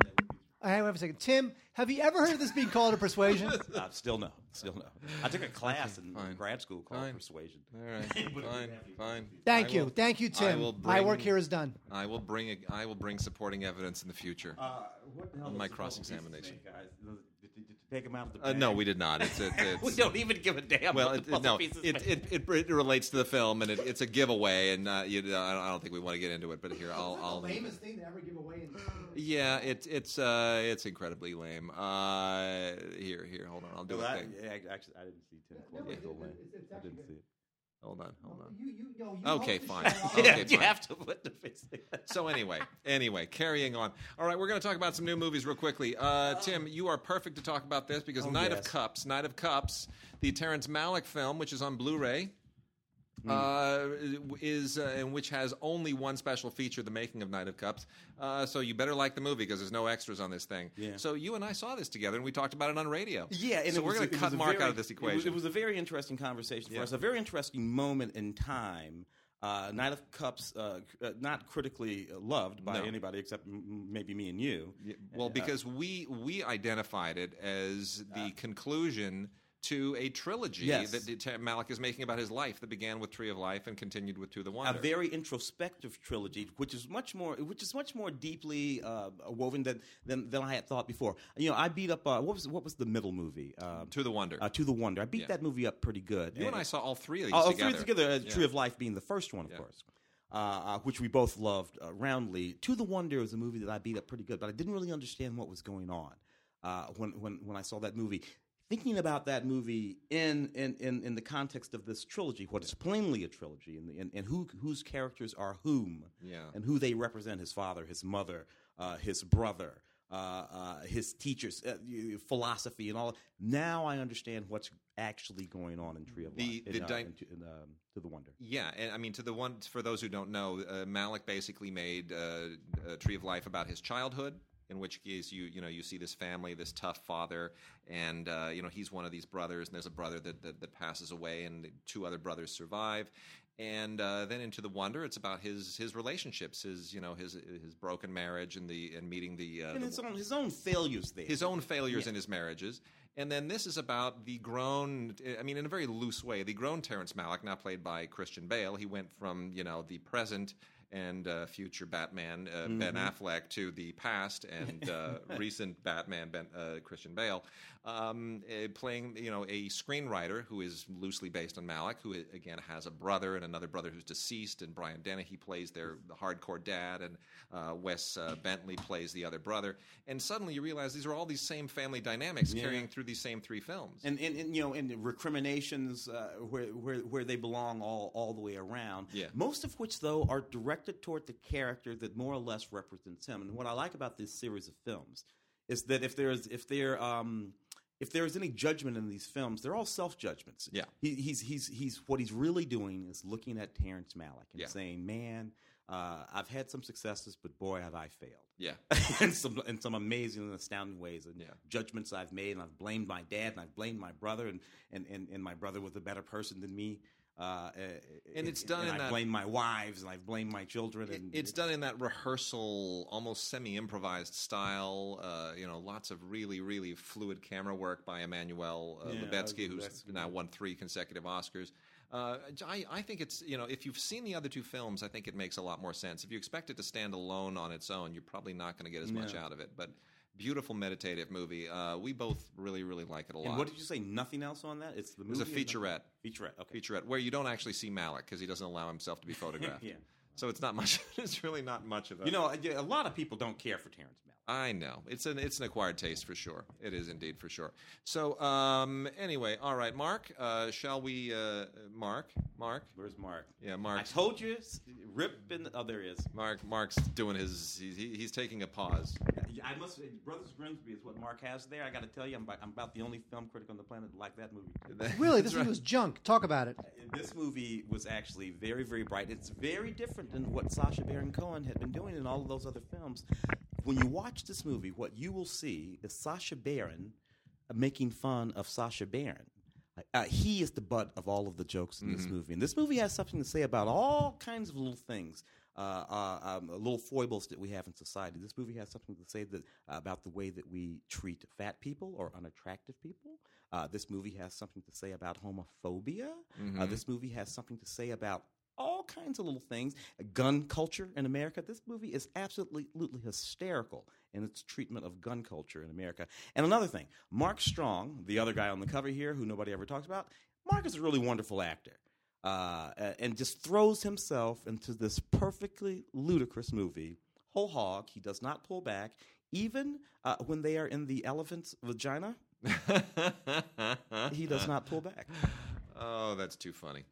I have a second. Tim, have you ever heard of this being called a persuasion? [LAUGHS] Uh, still no. Still no. I took a class in fine. grad school called Fine. Persuasion. All right, [LAUGHS] fine, fine. Thank I you, will- thank you, I Tim. will My work here is done. I will bring a, I will bring supporting evidence in the future. Uh, what the hell On my does cross-examination. pieces make, guys? Did, did, did you take them out of the Uh, no, we did not. It's, it, [LAUGHS] it's we don't even give a damn. well, it, the no, pieces it, it, it, it relates to the film, and it, it's a giveaway. And uh, you, I don't- I don't think we want to get into it. But here, I'll, I'll thing to ever give away. yeah, it's it's uh, it's incredibly lame. Uh, here, here, hold on, I'll do Well, a I, thing. I- actually, I didn't see Tim No, Cloverfield it- it- Lane. it's- it's I didn't good. see it. Hold on, hold on. You, you, no, you Okay, host the fine. [LAUGHS] you have to put the face. So anyway, anyway, carrying on. All right, we're going to talk about some new movies real quickly. Uh, Tim, you are perfect to talk about this because Oh, Knight of. Cups, Knight of Cups, the Terrence Malick film, which is on Blu-ray. Hmm. Uh, is uh, and which has only one special feature, the making of Knight of Cups. Uh, so you better like the movie because there's no extras on this thing. Yeah. So you and I saw this together and we talked about it on radio. Yeah, and so we're going to cut Mark very- out of this it was- equation. It was, a very interesting conversation Yeah. for us, a very interesting moment in time. Uh, Knight of Cups, uh, uh, not critically loved by No. anybody except m- maybe me and you. Yeah, Well, because we we identified it as the conclusion to a trilogy Yes. that Malick is making about his life that began with Tree of Life and continued with To the Wonder. a very introspective trilogy, which is much more, which is much more deeply uh, woven than, than than I had thought before. You know, I beat up uh, what was what was the middle movie? Um, to the Wonder. uh, to the Wonder. I beat Yeah. that movie up pretty good. you and I saw all three of these Oh, together. three together. Uh, Yeah. Tree of Life being the first one, of Yeah. course, uh, uh, which we both loved uh, roundly. To the Wonder is a movie that I beat up pretty good, but I didn't really understand what was going on uh, when when when I saw that movie. Thinking about that movie in in, in, in the context of this trilogy, what is plainly a trilogy, and, and, and who whose characters are whom, Yeah. and who they represent: his father, his mother, uh, his brother, uh, uh, his teachers, uh, philosophy, and all. Now I understand what's actually going on in Tree of The- Life. the in, uh, in, in, um, to the Wonder. Yeah, and I mean, to the one for those who don't know, uh, Malick basically made Tree of Life about his childhood. In which case, you you know you see this family, this tough father, and uh, you know he's one of these brothers, and there's a brother that that, that passes away, and two other brothers survive. And uh, then into the wonder, it's about his his relationships, his you know his his broken marriage, and the and meeting the, uh, and the his own his own failures there. his own failures in his marriages. And then this is about the grown, I mean, in a very loose way, the grown Terrence Malick, now played by Christian Bale. He went from, you know, the present and uh, future Batman, uh, Ben Affleck, to the past and uh, [LAUGHS] recent Batman, ben, uh, Christian Bale, um, uh, playing, you know, a screenwriter who is loosely based on Malick, who, again, has a brother and another brother who's deceased, and Brian Dennehy plays their the hardcore dad, and uh, Wes uh, Bentley plays the other brother. And suddenly you realize these are all these same family dynamics carrying through these same three films. and, and, and you know, and recriminations uh, where, where where they belong all all the way around. Yeah. Most of which though are directed toward the character that more or less represents him. And what I like about this series of films is that if there's if there um if there's any judgment in these films, they're all self judgments. Yeah. he, he's he's he's what he's really doing is looking at Terrence Malick and Yeah. saying, "Man, uh, I've had some successes, but boy, have I failed." yeah. [LAUGHS] in some in some amazing and astounding ways and Yeah. judgments I've made and I've blamed my dad and I've blamed my brother and and, and, and my brother was a better person than me uh, And it's done and in I've that- blamed my wives and I've blamed my children and it's done in that rehearsal, almost semi-improvised style. Uh, you know, lots of really, really fluid camera work by Emmanuel uh, Yeah, Lubezki, who's Lubezki. now won three consecutive Oscars. Uh, I, I think it's you know if you've seen the other two films, I think it makes a lot more sense. If you expect it to stand alone on its own, you're probably not going to get as much out of it. But beautiful meditative movie. Uh, we both really, really like it a lot. and what did you say nothing else on that it's the movie was a featurette. featurette okay Featurette where you don't actually see Malick because he doesn't allow himself to be [LAUGHS] photographed. Yeah. So it's not much. [LAUGHS] It's really not much of a. you know a lot of people don't care for Terrence I know it's an it's an acquired taste for sure. It is indeed for sure. So um, anyway, all right, Mark. Uh, shall we? Uh, Mark, Mark. where's Mark Yeah, Mark. I told you s- Rip in oh there he is Mark. Mark's doing his. He's, he's taking a pause. I must Brothers Grimsby is what Mark has there I got to tell you I'm about, I'm about the only film critic on the planet that like that movie [LAUGHS] Really, this movie was junk. Talk about it. This movie was actually very, very bright. It's very different than what Sacha Baron Cohen had been doing in all of those other films. When you watch this movie, what you will see is Sacha Baron uh, making fun of Sacha Baron. Uh, he is the butt of all of the jokes in this movie. And this movie has something to say about all kinds of little things, uh, uh, um, little foibles that we have in society. This movie has something to say that, about the way that we treat fat people or unattractive people. Uh, this movie has something to say about homophobia. Uh, this movie has something to say about all kinds of little things. Gun culture in America. This movie is absolutely, hysterical in its treatment of gun culture in America. And another thing, Mark Strong, the other guy on the cover here, who nobody ever talks about, Mark is a really wonderful actor. Uh, and just throws himself into this perfectly ludicrous movie, whole hog. He does not pull back, even uh, when they are in the elephant's vagina. [LAUGHS] He does not pull back. Oh, that's too funny.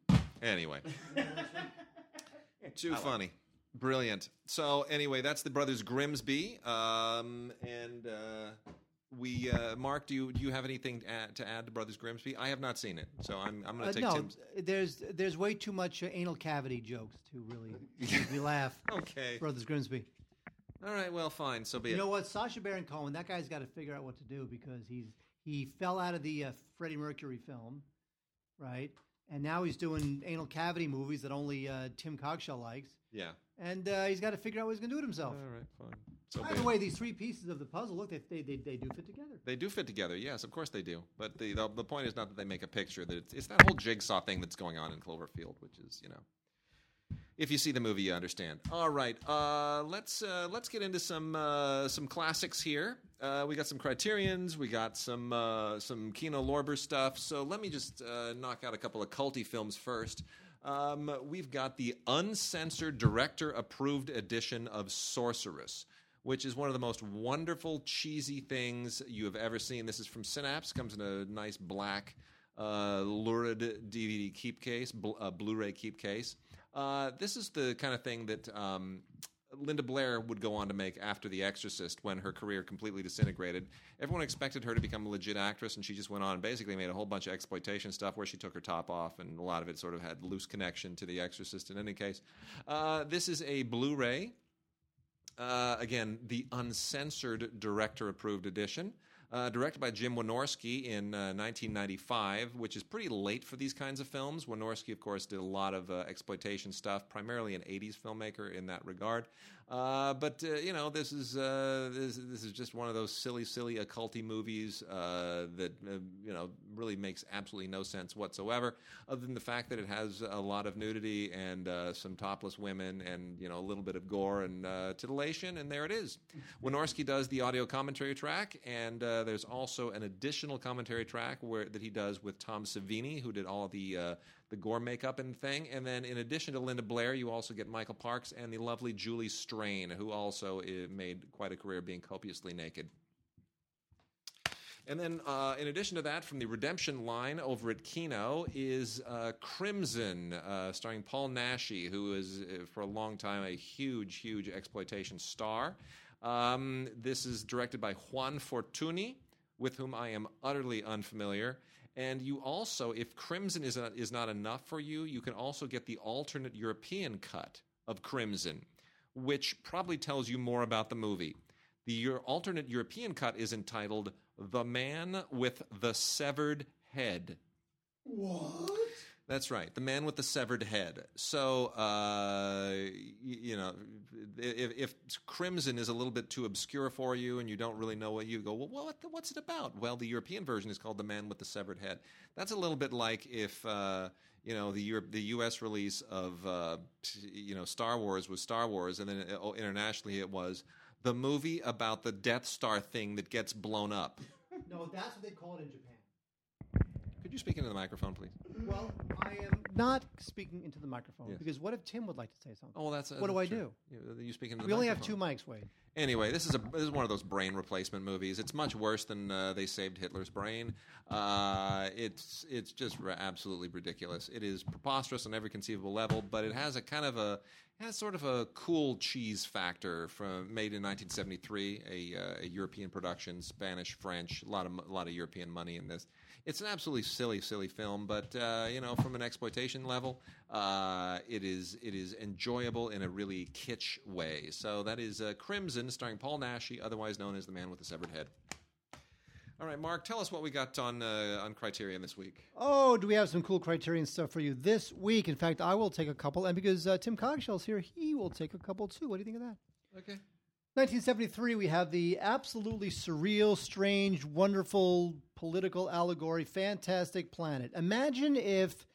Anyway, [LAUGHS] [LAUGHS] too funny, brilliant. So anyway, that's the Brothers Grimsby, um, and uh, we. Uh, Mark, do you do you have anything to add, to add to Brothers Grimsby? I have not seen it, so I'm I'm going Uh, to take no, Tim's. there's there's way too much uh, anal cavity jokes to really make me laugh. [LAUGHS] Okay. Brothers Grimsby. All right. Well, fine. So be You it. know what? Sacha Baron Cohen, that guy's got to figure out what to do because he's he fell out of the uh, Freddie Mercury film, right? And now he's doing anal cavity movies that only uh, Tim Cogshell likes, yeah. and uh, he's got to figure out what he's going to do with himself. All right. Fine. So By the way, these three pieces of the puzzle look they they, they, they do fit together. They do fit together, yes, of course they do. But the the, the point is not that they make a picture; that it's, it's that whole jigsaw thing that's going on in Cloverfield, which is, you know, if you see the movie, you understand. All right, uh, let's uh, let's get into some uh, some classics here. Uh, we got some Criterion's, we got some uh, some Kino Lorber stuff. So let me just uh, knock out a couple of culty films first. Um, we've got the uncensored director approved edition of Sorceress which is one of the most wonderful, cheesy things you have ever seen. This is from Synapse. Comes in a nice black, lurid DVD keep case, bl- Blu-ray keep case. Uh, this is the kind of thing that um, Linda Blair would go on to make after The Exorcist, when her career completely disintegrated. Everyone expected her to become a legit actress, and she just went on and basically made a whole bunch of exploitation stuff where she took her top off, and a lot of it sort of had loose connection to The Exorcist. In any case, uh, this is a Blu-ray. Uh, again, the uncensored director approved edition. Uh, directed by Jim Wynorski in uh, 1995, which is pretty late for these kinds of films. Wynorski, of course, did a lot of uh, exploitation stuff, primarily an 80s filmmaker in that regard. Uh, but uh, you know, this is uh, this, this is just one of those silly, silly occulty movies uh, that uh, you know really makes absolutely no sense whatsoever, other than the fact that it has a lot of nudity and uh, some topless women and you know a little bit of gore and titillation, and there it is. Wynorski does the audio commentary track, and there's also an additional commentary track where that he does with Tom Savini, who did all the the gore makeup and thing. And then in addition to Linda Blair, you also get Michael Parks and the lovely Julie Strain, who also made quite a career being copiously naked. And then, uh, in addition to that, from the Redemption line over at Kino is uh, Crimson, uh, starring Paul Naschy, who is uh, for a long time a huge, huge exploitation star. Um, this is directed by Juan Fortuny, with whom I am utterly unfamiliar. And you also, if Crimson is, a, is not enough for you, you can also get the alternate European cut of Crimson, which probably tells you more about the movie. The Euro- alternate European cut is entitled The Man with the Severed Head. What? That's right, the man with the severed head. So, uh, you know, if, if Crimson is a little bit too obscure for you and you don't really know what you go, well, what, what's it about? Well, the European version is called The Man with the Severed Head. That's a little bit like if, uh, you know, the Europe, the U.S. release of, uh, you know, Star Wars was Star Wars, and then uh, internationally it was the movie about the Death Star thing that gets blown up. No, that's what they call it in Japan. You speak into the microphone, please? Well, I am not speaking into the microphone Yes. because what if Tim would like to say something? Oh, well, that's What do that's I do? You, you speak into the we only have microphone. two mics, Wade. Anyway, this is a this is one of those brain replacement movies. It's much worse than uh, they saved Hitler's brain. Uh, it's it's just r- absolutely ridiculous. It is preposterous on every conceivable level, but it has a kind of a it has sort of a cool cheese factor from made in 1973, a, uh, a European production, Spanish, French, a lot of a lot of European money in this. It's an absolutely silly, silly film, but uh, you know, from an exploitation level, uh, it is it is enjoyable in a really kitsch way. So that is uh, Crimson, starring Paul Naschy, otherwise known as the Man with the Severed Head. All right, Mark, tell us what we got on uh, on Criterion this week. Oh, do we have some cool Criterion stuff for you this week? In fact, I will take a couple, and because uh, Tim Cogshell's here, he will take a couple too. What do you think of that? Okay. 1973, we have the absolutely surreal, strange, wonderful political allegory, Fantastic Planet. Imagine if.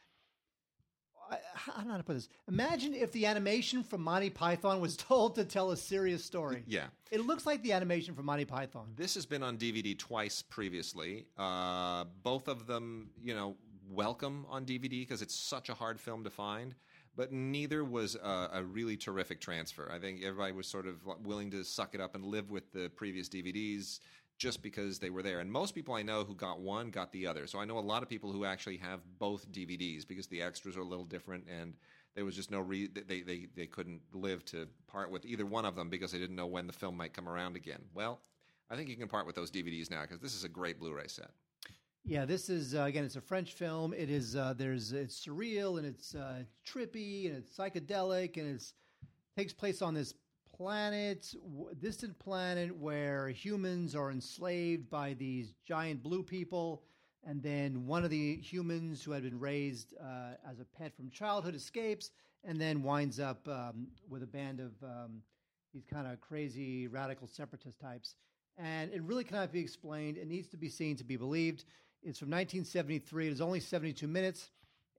I, I don't know how to put this. Imagine if the animation from Monty Python was [LAUGHS] told to tell a serious story. Yeah. It looks like the animation from Monty Python. This has been on DVD twice previously. Uh, both of them, you know, welcome on DVD because it's such a hard film to find. But neither was a, a really terrific transfer. I think everybody was sort of willing to suck it up and live with the previous DVDs. Just because they were there. And most people I know who got one got the other. So I know a lot of people who actually have both DVDs because the extras are a little different and there was just no re- they, they they couldn't live to part with either one of them because they didn't know when the film might come around again. Well, I think you can part with those DVDs now because this is a great Blu-ray set. Yeah, this is uh, again. It's a French film. It is uh, there's it's surreal and it's uh, trippy and it's psychedelic and it's takes place on this planet, distant planet where humans are enslaved by these giant blue people, and then one of the humans who had been raised uh, as a pet from childhood escapes and then winds up um, with a band of um, these kind of crazy radical separatist types. And it really cannot be explained. It needs to be seen to be believed. It's from 1973. It is only 72 minutes,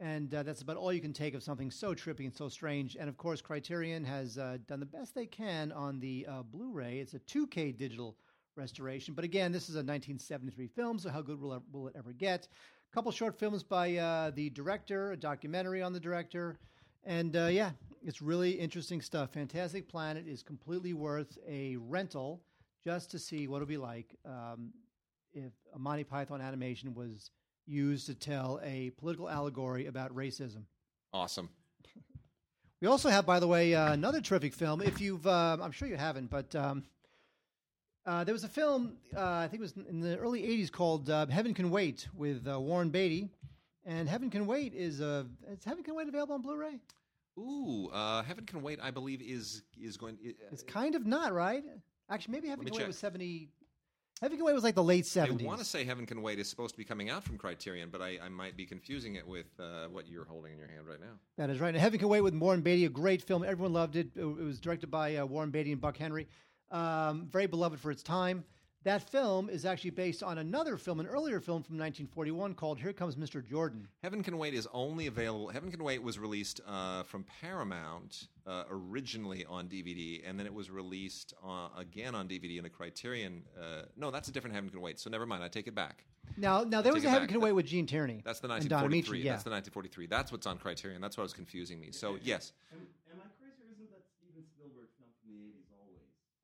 and uh, that's about all you can take of something so trippy and so strange. And of course, Criterion has uh, done the best they can on the uh, Blu-ray. It's a 2K digital restoration, but again, this is a 1973 film, so how good will will it ever get? A couple short films by uh, the director, a documentary on the director, and uh, yeah, it's really interesting stuff. Fantastic Planet is completely worth a rental just to see what it'll be like. Um, if a Monty Python animation was used to tell a political allegory about racism. Awesome. We also have, by the way, uh, another terrific film. If you've, uh, I'm sure you haven't, but um, uh, there was a film uh, I think it was in the early '80s called uh, Heaven Can Wait with uh, Warren Beatty, and Heaven Can Wait is uh, is Heaven Can Wait available on Blu-ray? Ooh, uh, Heaven Can Wait, I believe, is is going. It's kind of not right. Actually, maybe Heaven Can Wait check. was '70. Heaven Can Wait was like the late I '70s. want to say Heaven Can Wait is supposed to be coming out from Criterion, but I, I might be confusing it with uh, what you're holding in your hand right now. That is right. And Heaven Can Wait with Warren Beatty, a great film. Everyone loved it. It it was directed by uh, Warren Beatty and Buck Henry. Um, very beloved for its time. That film is actually based on another film, an earlier film from 1941 called Here Comes Mr. Jordan. Heaven Can Wait is only available. Heaven Can Wait was released uh, from Paramount uh, originally on DVD, and then it was released uh, again on DVD in a Criterion. Uh, no, that's a different Heaven Can Wait. So never mind. I take it back. Now, now there was a Heaven back. Can Wait with Gene Tierney. That's the and Don 1943. Ameche, yeah. That's the 1943. That's what's on Criterion. That's what was confusing me. So yes, Am, am I crazy or isn't that Steven Spielberg film from the 80s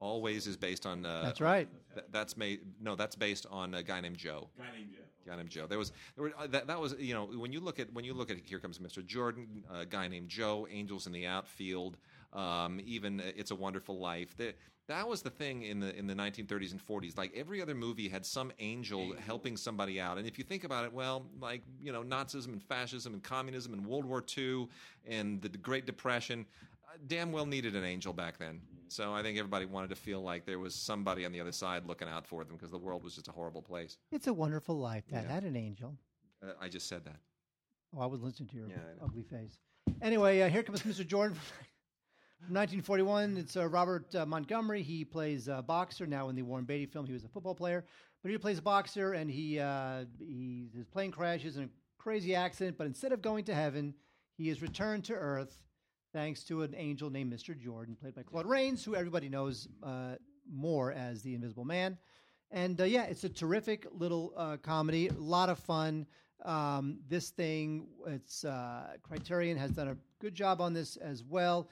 always? always is based on. Uh, That's right. th- that's made. No, that's based on a guy named Joe. Guy named Joe. guy named Joe. There was there were, uh, that, that was you know when you look at when you look at Here Comes Mr. Jordan, a guy named Joe, Angels in the Outfield, um, even uh, It's a Wonderful Life. That that was the thing in the in the 1930s and 40s. Like every other movie had some angel helping somebody out. And if you think about it, well, like you know Nazism and fascism and communism and World War II and the Great Depression. uh, Damn well needed an angel back then. So I think everybody wanted to feel like there was somebody on the other side looking out for them because the world was just a horrible place. It's a Wonderful Life that Yeah. had an angel. Uh, I just said that. Oh, I was listening to your Yeah, ugly face. Anyway, uh, here comes Mr. Jordan from [LAUGHS] 1941. It's uh, Robert uh, Montgomery. He plays a boxer now in the Warren Beatty film. He was a football player, but he plays a boxer, and he uh, he his plane crashes in a crazy accident. But instead of going to heaven, he is returned to Earth thanks to an angel named Mr. Jordan, played by Claude Rains, who everybody knows uh, more as the Invisible Man. And uh, yeah, it's a terrific little uh, comedy, a lot of fun. Um, this thing, it's uh, Criterion has done a good job on this as well.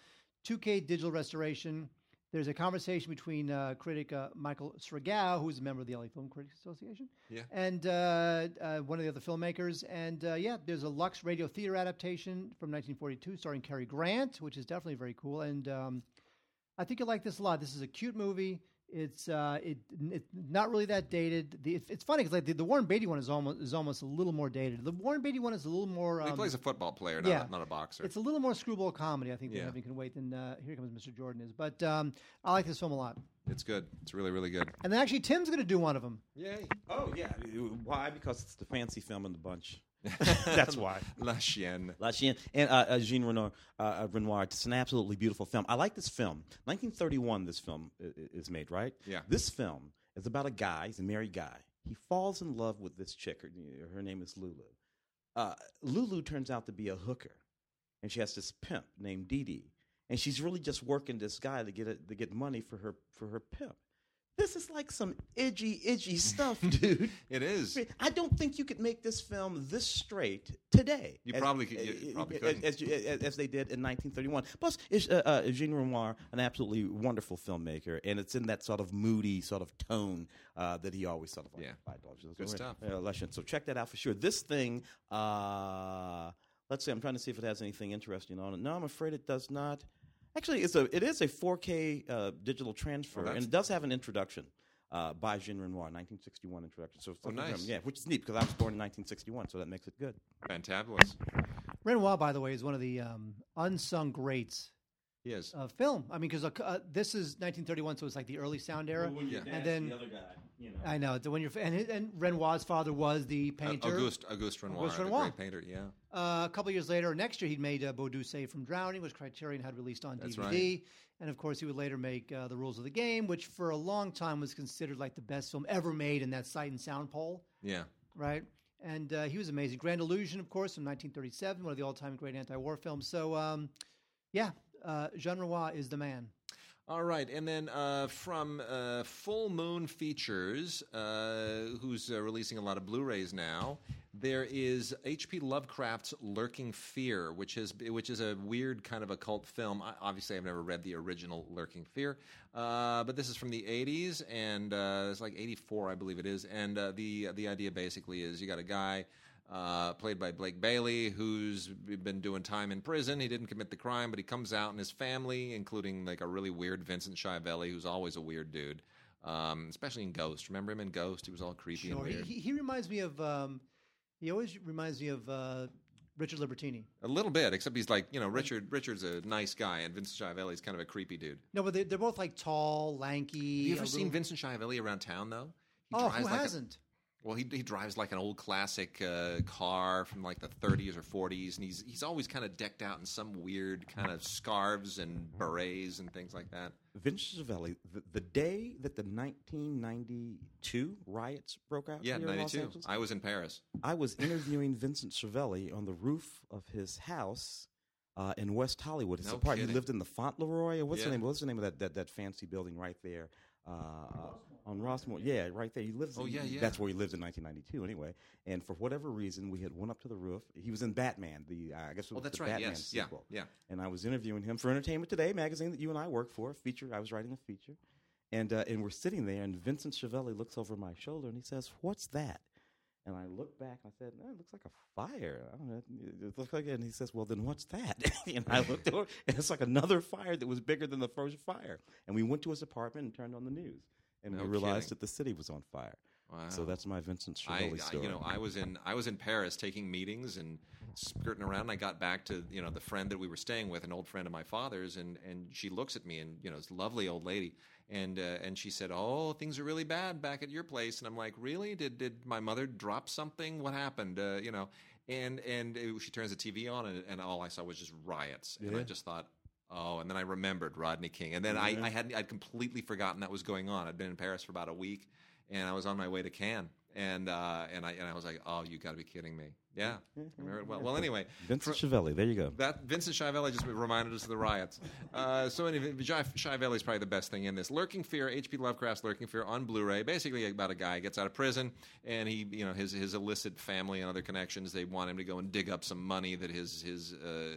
2K digital restoration. There's a conversation between uh, critic uh, Michael Sragow, who's a member of the LA Film Critics Association, Yeah. and uh, uh, one of the other filmmakers. And uh, yeah, there's a Lux Radio Theater adaptation from 1942 starring Cary Grant, which is definitely very cool. And um, I think you'll like this a lot. This is a cute movie. It's uh, it it's not really that dated. The, it's, it's funny because like the, the Warren Beatty one is almost is almost a little more dated. The Warren Beatty one is a little more. he Um, plays a football player, not, yeah. a, not a boxer. it's a little more screwball comedy, I think, than Yeah. Heaven Can Wait than uh, Here Comes Mr. Jordan is. But um, I like this film a lot. It's good. It's really, really good. And then actually, Tim's going to do one of them. Yay. Oh, yeah. Why? Because it's the fancy film in the bunch. [LAUGHS] That's why. La Chienne. La Chienne and uh, uh, Jean Renoir, uh, uh, Renoir. It's an absolutely beautiful film. I like this film. 1931, this film i- i- is made, right? Yeah. This film is about a guy. He's a married guy. He falls in love with this chick. Her, her name is Lulu. Uh, Lulu turns out to be a hooker, and she has this pimp named Dee Dee, and she's really just working this guy to get a, to get money for her for her pimp. This is like some edgy, edgy [LAUGHS] stuff, dude. It is. I don't think you could make this film this straight today. You as- probably could- you probably as- couldn't. as, as, as they did in 1931. Plus, uh, uh, Jean Renoir, an absolutely wonderful filmmaker, and it's in that sort of moody sort of tone uh, that he always sort of like. Yeah. Good stuff. Uh, So check that out for sure. This thing, uh, let's see. I'm trying to see if it has anything interesting on it. No, I'm afraid it does not. Actually, it's a it is a 4K uh, digital transfer, Oh, and it does have an introduction uh, by Jean Renoir, 1961 introduction. So something nice. from- yeah, which is neat because I was born in 1961, so that makes it good. Fantabulous. Renoir, by the way, is one of the um, unsung greats He is. of film. I mean, because uh, this is 1931, so it's like the early sound era. Yeah. And then other guy, you know. I know the- when you're and, and Renoir's father was the painter. Auguste Auguste Renoir, Auguste the Renoir. great painter. Yeah. Uh, a couple years later, next year, he'd made uh, Boudu Saved from Drowning, which Criterion had released on That's DVD. right. And of course, he would later make uh, The Rules of the Game, which for a long time was considered like the best film ever made in that Sight and Sound poll, Yeah. right? And uh, he was amazing. Grand Illusion, of course, from 1937, one of the all time great anti war films. So, um, yeah, uh, Jean Renoir is the man. All right, and then uh, from uh, Full Moon Features, uh, who's uh, releasing a lot of Blu-rays now, there is H.P. Lovecraft's Lurking Fear, which is which is a weird kind of occult film. I, obviously, I've never read the original Lurking Fear, uh, but this is from the '80s, and uh, it's like '84, I believe it is. And the the idea basically is you got a guy uh, played by Blake Bailey, who's been doing time in prison. He didn't commit the crime, but he comes out, and his family, including like a really weird Vincent Schiavelli, who's always a weird dude, um, especially in Ghost. Remember him in Ghost? He was all creepy and Sure. He, weird. he, he reminds me of, um, he always reminds me of uh, Richard Libertini. a little bit, except he's like you know Richard. Richard's a nice guy, and Vincent Schiavelli's kind of a creepy dude. No, but they, they're both like tall, lanky. Have you ever seen little- Vincent Schiavelli around town though? He Oh, who like a- hasn't? Well, he, he drives like an old classic uh, car from like the 30s or 40s, and he's he's always kind of decked out in some weird kind of scarves and berets and things like that. Vince Schiavelli, the, the day that the 1992 riots broke out Yeah, here in Los 92. Angeles, I was in Paris. I was interviewing Vincent Schiavelli on the roof of his house uh, in West Hollywood. His No apartment. kidding. He lived in the Fauntleroy. Or what's Yeah. the name? What's the name of that, that, that fancy building right there? Uh, uh, on Rossmore, yeah, right there. He lives. Oh, yeah, yeah. That's where he lived in 1992, anyway. And for whatever reason, we had went up to the roof. He was in Batman, the uh, I guess it Oh, that's the right. Batman Yes. Yeah. sequel. Yeah. And I was interviewing him for Entertainment Today magazine that you and I work for. A feature. I was writing a feature, and uh, and we're sitting there, and Vincent Schiavelli looks over my shoulder and he says, "What's that?" And I looked back and I said, "No, "It looks like a fire." I don't know. It looks like it. And he says, "Well, then what's that?" [LAUGHS] and I looked over, and it's like another fire that was bigger than the first fire. And we went to his apartment and turned on the news, and No we realized kidding. that the city was on fire. So that's my Vincent I, Schiavelli I- story. you know, I was in I was in Paris taking meetings and skirting around. And I got back to you know the friend that we were staying with, an old friend of my father's, and and she looks at me and you know this lovely old lady, and uh, and she said, "Oh, things are really bad back at your place." And I'm like, "Really? Did did my mother drop something? What happened? Uh, you know?" And and it, she turns the TV on, and, and all I saw was just riots, and I just thought. Oh, and then I remembered Rodney King, and then I, mm-hmm. I had I'd completely forgotten that was going on. I'd been in Paris for about a week, and I was on my way to Cannes, and uh, and I and I was like, oh, you got to be kidding me! Yeah, I [LAUGHS] remember it well. Well, anyway, Vincent Schiavelli. There you go. that Vincent Schiavelli just reminded us of the riots. Uh, so anyway, Schiavelli is probably the best thing in this. Lurking Fear, H.P. Lovecraft's Lurking Fear on Blu-ray. Basically about a guy who gets out of prison and he, you know, his his illicit family and other connections. They want him to go and dig up some money that his his uh,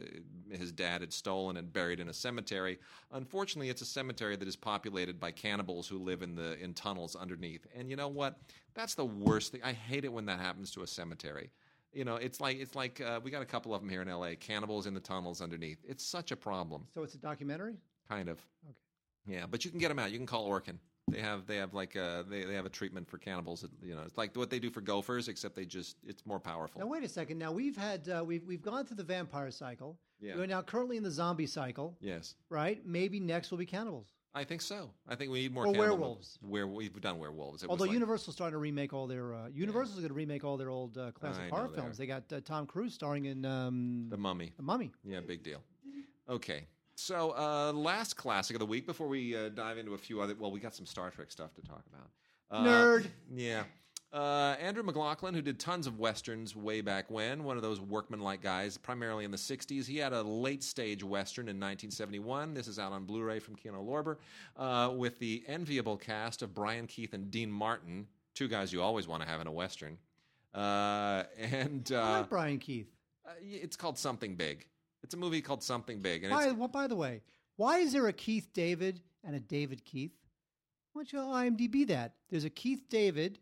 his dad had stolen and buried in a cemetery. Unfortunately, it's a cemetery that is populated by cannibals who live in the in tunnels underneath. And you know what? That's the worst thing. I hate it when that happens to a cemetery. You know, it's like it's like uh, we got a couple of them here in L.A. Cannibals in the tunnels underneath. It's such a problem, So it's a documentary. kind of. Okay. Yeah, but you can get them out. You can call Orkin. They have they have like a, they they have a treatment for cannibals. You know, it's like what they do for gophers, except they just it's more powerful. Now wait a second. Now we've had uh, we've we've gone through the vampire cycle. Yeah. We're now currently in the zombie cycle, Yes, right? Maybe next will be cannibals. I think so. I think we need more Or werewolves. Where we've done werewolves. It Although like- Universal's starting to remake all their uh, Universal's going to remake all their old uh, classic I horror films. They got uh, Tom Cruise starring in um, the Mummy. The Mummy. Yeah, big deal. Okay. So, uh, last classic of the week before we uh, dive into a few other. Well, we got some Star Trek stuff to talk about. Uh, Nerd. Yeah. Uh, Andrew McLaglen, who did tons of westerns way back when, one of those workman-like guys, primarily in the '60s. He had a late-stage western in 1971. This is out on Blu-ray from Kino Lorber, uh, with the enviable cast of Brian Keith and Dean Martin, two guys you always want to have in a western. Uh, and I uh, like Brian Keith. uh, it's called Something Big. It's a movie called Something Big, and By, well, by the way, why is there a Keith David and a David Keith? Why don't you IMDb that? There's a Keith David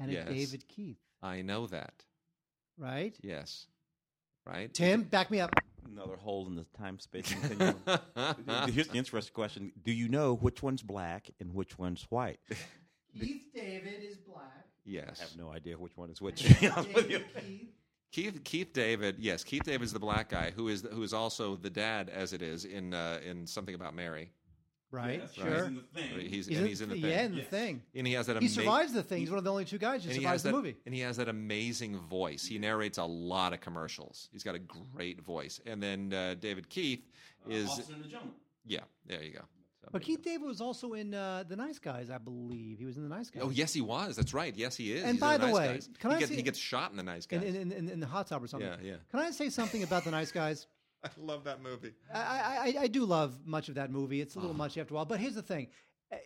and Yes. a David Keith, I know that. right? Yes, right. Tim, back me up. Another hole in the time space continuum. [LAUGHS] Here's the interesting question: Do you know which one's black and which one's white? [LAUGHS] Keith David is black. yes. I have no idea which one is which. [LAUGHS] David Keith. Keith Keith David, yes, Keith David's the black guy who is who is also the dad, as it is in uh, in something about Mary. Right, Yes, sure. in the thing. He's, He's and he's in the thing, yeah, in the thing. and he has that. He ama- survives the thing. He's one of the only two guys who survives the that, movie. and he has that amazing voice. He narrates a lot of commercials. He's got a great voice. And then uh, David Keith is in the Jungle. yeah, there you go. So, But Keith David was also in uh, The Nice Guys, I believe. He was in The Nice Guys. Oh yes, he was. That's right. Yes, he is. And He's in by the Nice way, Guys. can he I gets, see- he gets shot in the nice guys. In, in, in, in the hot tub or something. Yeah, yeah. Can I say something about The Nice Guys? [LAUGHS] I love that movie. I, I, I do love much of that movie. It's a Ah. little much after a while. But here's the thing.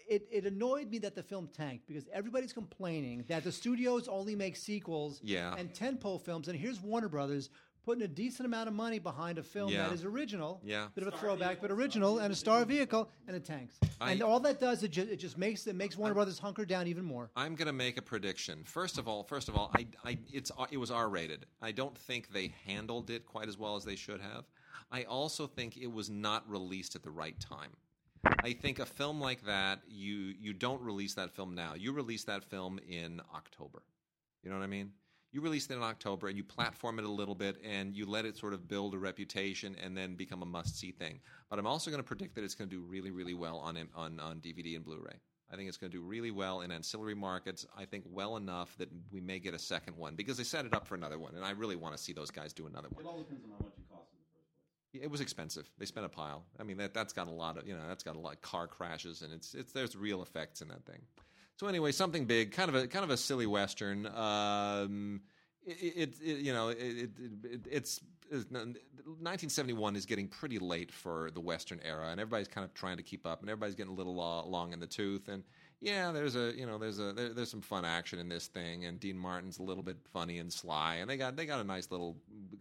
It, it annoyed me that the film tanked because everybody's complaining that the studios only make sequels Yeah. and tentpole films. And here's Warner Brothers putting a decent amount of money behind a film Yeah. that is original. Yeah. Bit of a throwback, but original and a star vehicle, and it tanks. I- and all that does, it just, it just makes it makes Warner Brothers hunker down even more. I'm going to make a prediction. First of all, first of all, I, I, it's, it was R-rated. I don't think they handled it quite as well as they should have. I also think it was not released at the right time. I think a film like that, you you don't release that film now. You release that film in October. You know what I mean? You release it in October and you platform it a little bit and you let it sort of build a reputation and then become a must-see thing. But I'm also going to predict that it's going to do really, really well on on on DVD and Blu-ray. I think it's going to do really well in ancillary markets. I think well enough that we may get a second one because they set it up for another one, and I really want to see those guys do another one. all depends on how much it costs in the first place. It was expensive. They spent a pile. I mean, that that's got a lot of you know that's got a lot of car crashes and it's it's there's real effects in that thing. So anyway, something big, kind of a kind of a silly western. Um, it, it, it you know it, it, it it's. it's 1971 is getting pretty late for the Western era, and everybody's kind of trying to keep up, and everybody's getting a little uh, long in the tooth. And yeah, there's a you know there's a there, there's some fun action in this thing, and Dean Martin's a little bit funny and sly, and they got they got a nice little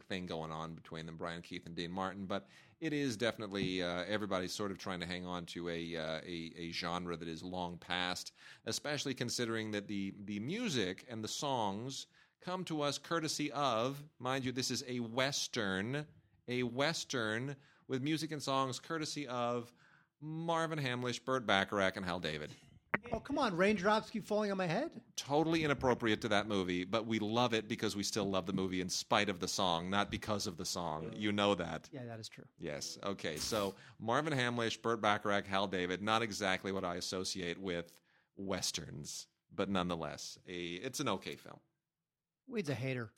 thing going on between them, Brian Keith and Dean Martin. But it is definitely uh, everybody's sort of trying to hang on to a, uh, a a genre that is long past, especially considering that the the music and the songs come to us courtesy of, mind you, this is a western, a western with music and songs courtesy of Marvin Hamlisch, Burt Bacharach, and Hal David. Oh, come on. Raindrops keep falling on my head? Totally inappropriate to that movie, but we love it because we still love the movie in spite of the song, not because of the song. You know that. Yeah, that is true. Yes. Okay. So Marvin Hamlisch, Burt Bacharach, Hal David, not exactly what I associate with westerns, but nonetheless, a it's an okay film. Wade's a hater.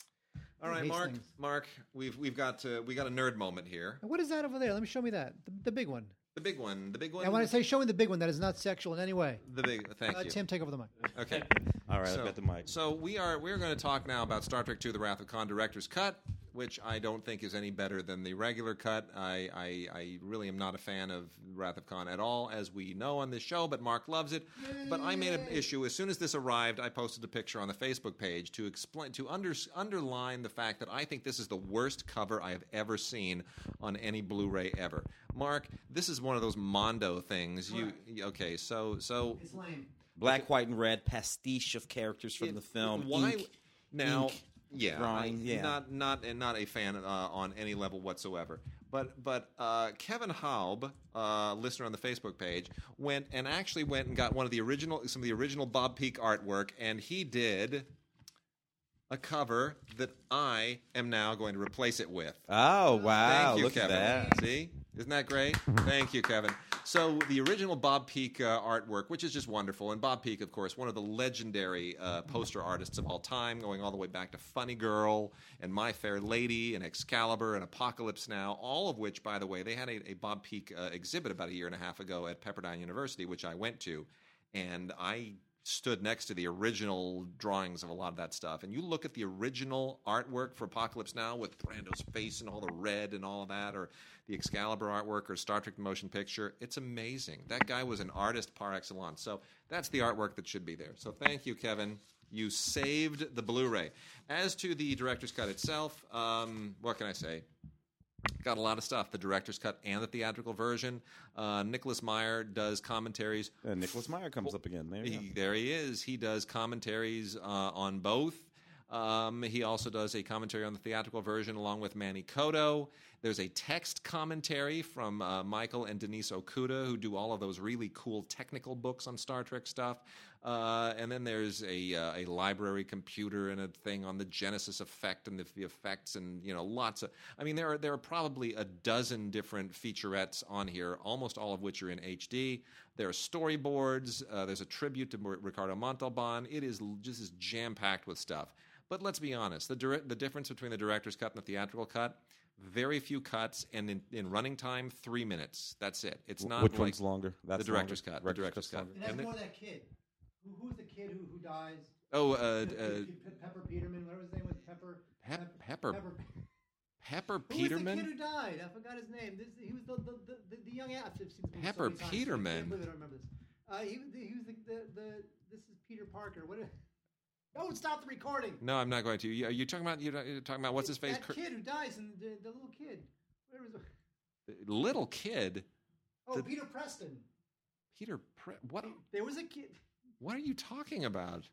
All He right, hates Mark. things. Mark, we've we've got uh, we got a nerd moment here. What is that over there? Let me show me that. The, the big one. The big one. The big one. And when I say show me the big one, that is not sexual in any way. the big. Thank Uh, you. Tim, take over the mic. Okay. All right, so, I've got the mic. So we are we're going to talk now about Star Trek II: The Wrath of Khan director's cut, which I don't think is any better than the regular cut. I, I I really am not a fan of Wrath of Khan at all, as we know on this show. But Mark loves it. But I made an issue as soon as this arrived. I posted a picture on the Facebook page to explain to under, underline the fact that I think this is the worst cover I have ever seen on any Blu-ray ever. Mark, this is one of those Mondo things. You okay? So so It's lame. Black, white, and red pastiche of characters from the film. Why ink, now? ink, yeah, drawing, I- yeah. not not and not a fan uh, on any level whatsoever. But but uh, Kevin Haub, uh, listener on the Facebook page, went and actually went and got one of the original some of the original Bob Peak artwork, and he did a cover that I am now going to replace it with. Oh wow! Thank you, look Kevin. at that. See, isn't that great? Thank you, Kevin. So the original Bob Peak uh, artwork, which is just wonderful, and Bob Peak, of course, one of the legendary uh, poster artists of all time, going all the way back to Funny Girl and My Fair Lady and Excalibur and Apocalypse Now, all of which, by the way, they had a, a Bob Peak uh, exhibit about a year and a half ago at Pepperdine University, which I went to, and I stood next to the original drawings of a lot of that stuff, and you look at the original artwork for Apocalypse Now with Brando's face and all the red and all of that, or the Excalibur artwork or Star Trek Motion Picture, it's amazing. That guy was an artist par excellence. So that's the artwork that should be there. So thank you, Kevin. You saved the Blu-ray. As to the director's cut itself, um, what can I say? Got a lot of stuff. The director's cut and the theatrical version. Uh, Nicholas Meyer does commentaries. Uh, Nicholas Meyer comes up again. There, He, there he is. He does commentaries uh, on both. Um, he also does a commentary on the theatrical version along with Manny Coto. There's a text commentary from uh, Michael and Denise Okuda, who do all of those really cool technical books on Star Trek stuff. Uh, and then there's a, uh, a library computer and a thing on the Genesis effect and the, the effects, and you know lots of. I mean, there are there are probably a dozen different featurettes on here, almost all of which are in HD. There are storyboards. Uh, there's a tribute to Ricardo Montalban. It is just is jam packed with stuff. But let's be honest, the dir- the difference between the director's cut and the theatrical cut. Very few cuts, and in, in running time, three minutes. That's it. It's not Which like one's longer? That's the director's longer? cut. The Director's director's cut. cut's And that's And the- more that kid. Who, who's the kid who, who dies? Oh, uh, uh, Pe- Pe- Pepper Peterman. Whatever his name was. Pepper. Pep- Pepper- Pepper. Pepper Who was the Peterman. kid who died? I forgot his name. This, he was the the, the, the, the young ass. I've seen this so Pepper many. Peterman. I can't believe I don't remember this. Uh, he, was the- he was the, the, the this is Peter Parker. What? Don't stop the recording. No, I'm not going to. You- Are you talking about? You're talking about what's his face? That kid who dies and the, the little kid. Where was it? Little kid. Oh, The- Peter Preston. Peter. Pre- what? There was a kid. What are you talking about?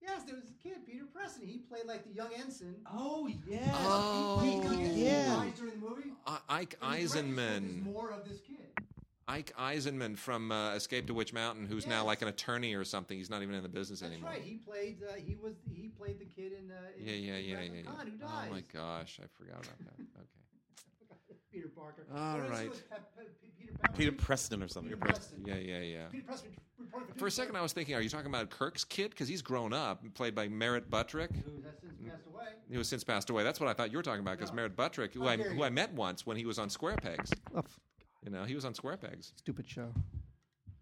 Yes, there was a kid, Peter Preston. He played like the young ensign. Oh yeah. Oh, he played the young ensign who yeah. dies during the movie. I- Ike And the director's cut is Eisenmann. More of this kid. Ike Eisenmann from uh, Escape to Witch Mountain, who's now like an attorney or something. He's not even in the business That's anymore. right. He played. Uh, he was. He played the kid in. Uh, in Yeah, yeah, yeah, yeah, yeah. Khan, who dies. Oh my gosh, I forgot about that. [LAUGHS] Okay. Peter Parker. All What is it right. with uh, Pep- Pep- Peter Peter Preston or something. Peter Preston. Yeah, yeah, yeah. Peter Preston for For a second, I was thinking, are you talking about Kirk's kid? Because he's grown up, played by Merritt Butrick. Who has since passed away. He was since passed away. That's what I thought you were talking about. Because No. Merritt Butrick, who How I who. I met once when he was on Square Pegs. Oh, You know, he was on Square Pegs. stupid show.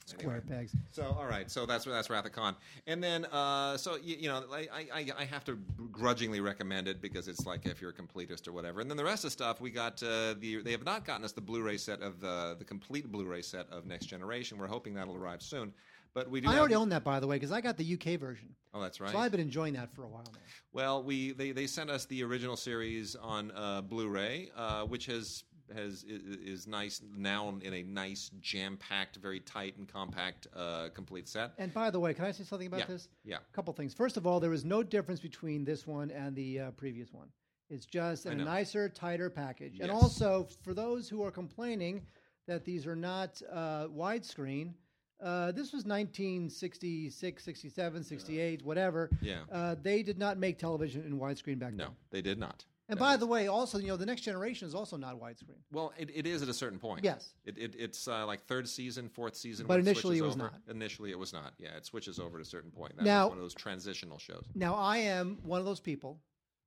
Square pegs. So all right, so that's that's Wrath of Khan, and then uh, so you, you know I, I I have to grudgingly recommend it because it's like if you're a completist or whatever, and then the rest of the stuff we got uh, the they have not gotten us the Blu-ray set of the the complete Blu-ray set of Next Generation. We're hoping that'll arrive soon, but we do. I already the- own that, by the way, because I got the UK version. Oh, that's right. So I've been enjoying that for a while now. Well, we they, they sent us the original series on uh, Blu-ray, uh, which has has is nice now in a nice jam-packed, very tight and compact, uh, complete set. And by the way, can I say something about Yeah, this? yeah. A couple things. First of all, there is no difference between this one and the uh, previous one. It's just a nicer, tighter package. Yes. And also, for those who are complaining that these are not uh, widescreen, uh, this was 1966, 67, 68, whatever. Yeah. Uh, they did not make television in widescreen back then. No, they did not. And by the way, also, you know, the next generation is also not widescreen. well, it, it is at a certain point. Yes. it, it, it's uh, like third season, fourth season. But when initially it was over. not. Initially, it was not. Yeah, it switches over at a certain point. That Now- one of those transitional shows. Now, I am one of those people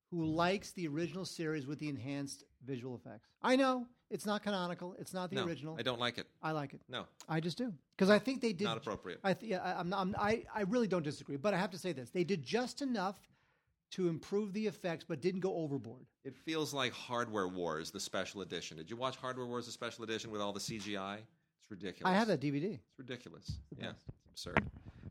who likes the original series with the enhanced visual effects. I know it's not canonical; it's not the no, original. I don't like it. I like it. No, I just do because I think they did not appropriate. I th- yeah, I'm, not- I'm, I I really don't disagree, but I have to say this: they did just enough to improve the effects, but didn't go overboard. It feels like Hardware Wars, the special edition. Did you watch Hardware Wars, the special edition with all the CGI? It's ridiculous. I have that DVD. It's ridiculous. the yeah, best. it's absurd.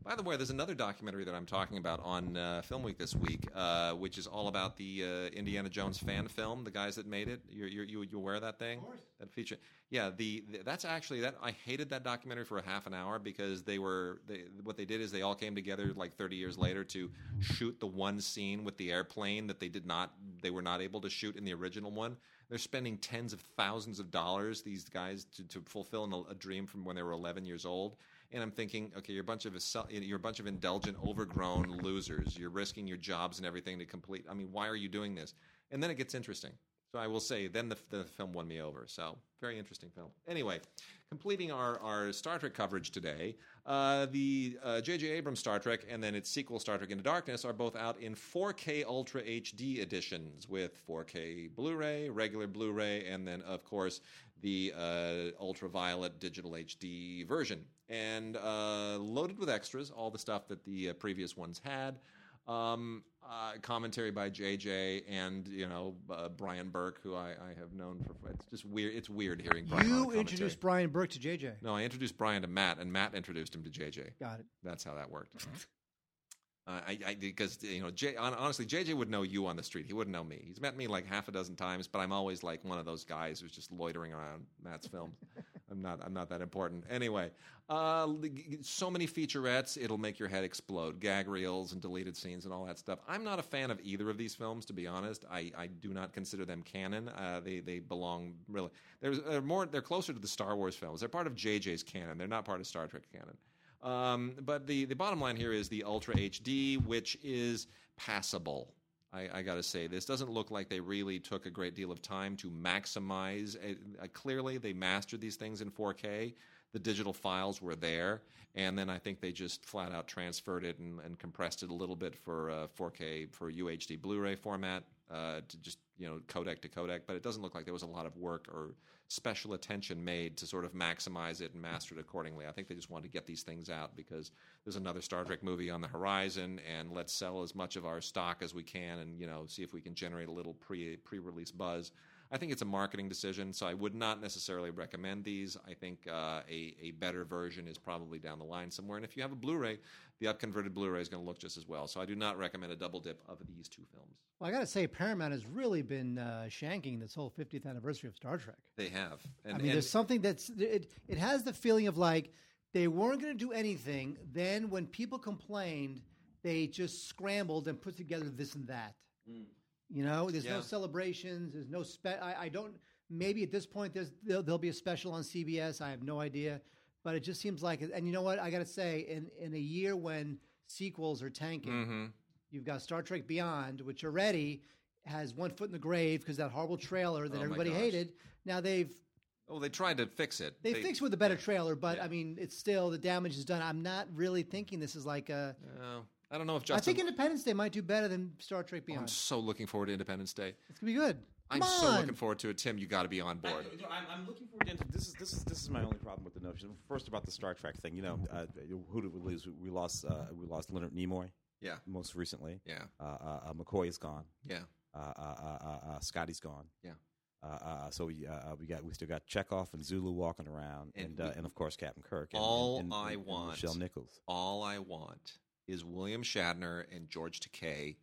By the way, there's another documentary that I'm talking about on uh, Film Week this week, uh, which is all about the uh, Indiana Jones fan film. The guys that made it. You're, you're, you you aware of that thing? Of course. That feature. Yeah, the, the that's actually that. I hated that documentary for a half an hour because they were they, what they did is they all came together like 30 years later to shoot the one scene with the airplane that they did not they were not able to shoot in the original one. They're spending tens of thousands of dollars these guys to, to fulfill an- a dream from when they were 11 years old. And I'm thinking, okay, you're a bunch of you're a bunch of indulgent, overgrown losers. You're risking your jobs and everything to complete. I mean, why are you doing this? And then it gets interesting. So I will say, then the, the film won me over. So very interesting film. Anyway, completing our, our Star Trek coverage today, uh, the uh, J.J. Abrams Star Trek and then its sequel Star Trek Into Darkness are both out in 4K Ultra HD editions with 4K Blu-ray, regular Blu-ray, and then of course the uh, ultraviolet digital HD version, and uh, loaded with extras, all the stuff that the uh, previous ones had. Um, uh, commentary by JJ and you know uh, Bryan Burk, who I, I have known for. It's just weird. It's weird hearing. Brian You introduced Bryan Burk to JJ. No, I introduced Brian to Matt, and Matt introduced him to JJ. Got it. That's how that worked. [LAUGHS] Uh, I, I because you know, J, honestly, JJ would know you on the street. He wouldn't know me. He's met me like half a dozen times, but I'm always like one of those guys who's just loitering around Matt's films. [LAUGHS] I'm not. I'm not that important. Anyway, uh, so many featurettes, it'll make your head explode. Gag reels and deleted scenes and all that stuff. I'm not a fan of either of these films, to be honest. I, I do not consider them canon. Uh, they they belong really. There's they're more. They're closer to the Star Wars films. They're part of JJ's canon. They're not part of Star Trek canon. Um, but the, the bottom line here is the Ultra HD, which is passable. I, I got to say, this doesn't look like they really took a great deal of time to maximize. Uh, clearly, they mastered these things in 4K. The digital files were there, and then I think they just flat out transferred it and, and compressed it a little bit for uh, 4K for UHD Blu-ray format uh, to just you know codec to codec. But it doesn't look like there was a lot of work or special attention made to sort of maximize it and master it accordingly. I think they just wanted to get these things out because there's another Star Trek movie on the horizon, and let's sell as much of our stock as we can, and you know, see if we can generate a little pre pre release buzz. I think it's a marketing decision, so I would not necessarily recommend these. I think uh, a a better version is probably down the line somewhere, and if you have a Blu-ray, the upconverted Blu-ray is going to look just as well. So I do not recommend a double dip of these two films. Well, I got to say, Paramount has really been uh, shanking this whole 50th anniversary of Star Trek. They have, and, I mean, and- there's something that's it. It has the feeling of like they weren't going to do anything. Then when people complained, they just scrambled and put together this and that. You know, there's no celebrations. There's no spe. I, I don't. Maybe at this point, there's there'll, there'll be a special on CBS. I have no idea, but it just seems like. And you know what? I got to say, in in a year when sequels are tanking, Mhm. You've got Star Trek Beyond, which already has one foot in the grave because that horrible trailer that Oh everybody gosh. hated. Now they've Oh, they tried to fix it. they, fixed with a better trailer, but Yeah. I mean, it's still the damage is done. I'm not really thinking this is like a. I don't know if I think Independence Day might do better than Star Trek Beyond. I'm so looking forward to Independence Day. It's gonna be good. I'm Come so on. looking forward to it. Tim, you got to be on board. you I'm, I'm looking forward to this. Is this is this is my only problem with the notion. First about the Star Trek thing. You know, uh, who did we lose? We lost. Uh, we lost Leonard Nimoy Yeah, most recently. yeah, Uh, uh, uh, McCoy is gone. yeah, Uh, uh, uh, uh, uh, Scotty's gone. yeah. Uh, uh, so we uh, we got we still got Chekov and Sulu walking around, And and uh, we- and of course Captain Kirk. And, All and, and, I and- and want- Nichelle Nichols. All I want is William Shatner and George Takei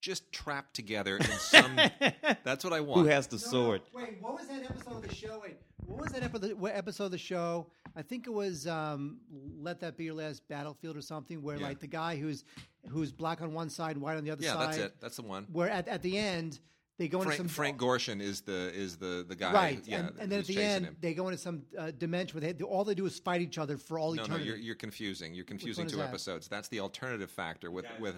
just trapped together in some. [LAUGHS] that's what I want. Who has the sword? Wait, what was that episode of the show? Wait, what was that episode? What episode of the show? I think it was um, "Let That Be Your Last Battlefield" or something, where Yeah. like the guy who's who's black on one side, white on the other yeah, side. that's it. That's the one. Where at, at the end they go into Frank, some Frank Gorshin is the is the the guy. right, Yeah, and, and then at the end him. they go into some uh, dimension where they, all they do is fight each other for all No, no, eternity. you're, you're confusing. You're confusing two that? episodes. That's the alternative factor with with.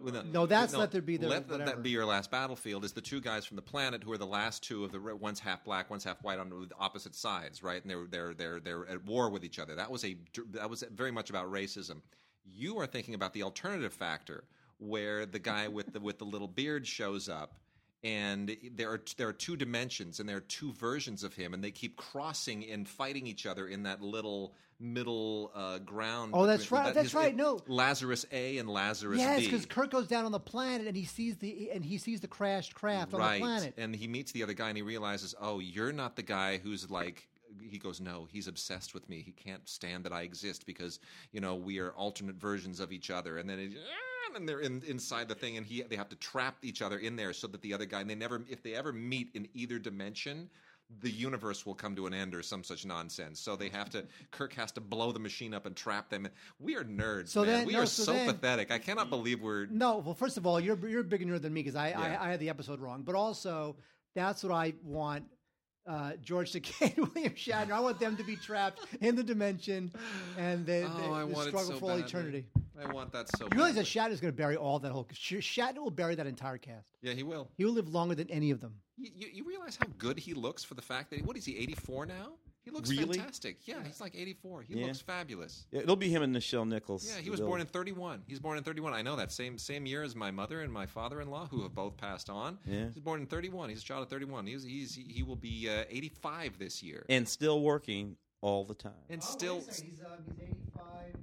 with a- No, that's Let There Be the- Let That- whatever. that be your last battlefield. Is the two guys from the planet who are the last two of the one's half black, one's half white on the opposite sides, right? And they're they're they're they're at war with each other. That was a that was very much about racism. You are thinking about the alternative factor where the guy with the with the little beard shows up. And there are there are two dimensions, and there are two versions of him, and they keep crossing and fighting each other in that little middle uh, ground. Oh, that's right, that- that's his- right, no. Lazarus A and Lazarus yes, because Kirk goes down on the planet and he sees the and he sees the crashed craft on right. the planet. And he meets the other guy and he realizes, oh, you're not the guy who's like. He goes, no, he's obsessed with me. He can't stand that I exist because you know we are alternate versions of each other. And then it, ah, and they're in, inside the thing, and he they have to trap each other in there so that the other guy, and they never, if they ever meet in either dimension. The universe will come to an end, or some such nonsense. So they have to. Kirk has to blow the machine up and trap them. We are nerds, So man. then- we no, are so so then- pathetic. I cannot believe we're. No, well, first of all, you're you're a bigger nerd than me because I, Yeah. I I had the episode wrong. But also, that's what I want. Uh, George Takei and [LAUGHS] William Shatner. I want them to be trapped in the dimension, and they, Oh, they, they struggle so for all badly. eternity. I want that so. You realize badly. that Shatner's going to bury all that whole. Shatner will bury that entire cast. Yeah, he will. He will live longer than any of them. You, you, you realize how good he looks for the fact that what is he 84 now? He looks Really? fantastic. Yeah, he's like 84. He Yeah. looks fabulous. Yeah, It'll be him and Nichelle Nichols. Yeah, he was born in 31. He's born in 31. I know that same same year as my mother and my father-in-law, who have both passed on. Yeah. He's born in 31. He's a child of 31. He's, he's he will be uh, 85 this year, and still working all the time. and Oh, still wait a second. he's, um, he's 85.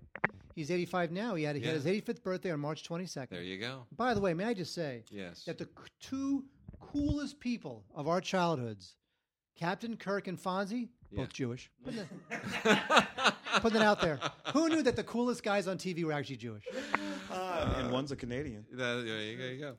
He's 85 now. He had, he Yeah. had his 85th birthday on March 22nd. there you go. By the way, may I just say Yes. that the c- two coolest people of our childhoods, Captain Kirk and Fonzie, Yeah. both Jewish. [LAUGHS] Putting it, putting it out there. Who knew that the coolest guys on TV were actually Jewish? and one's a Canadian. There you go. you go.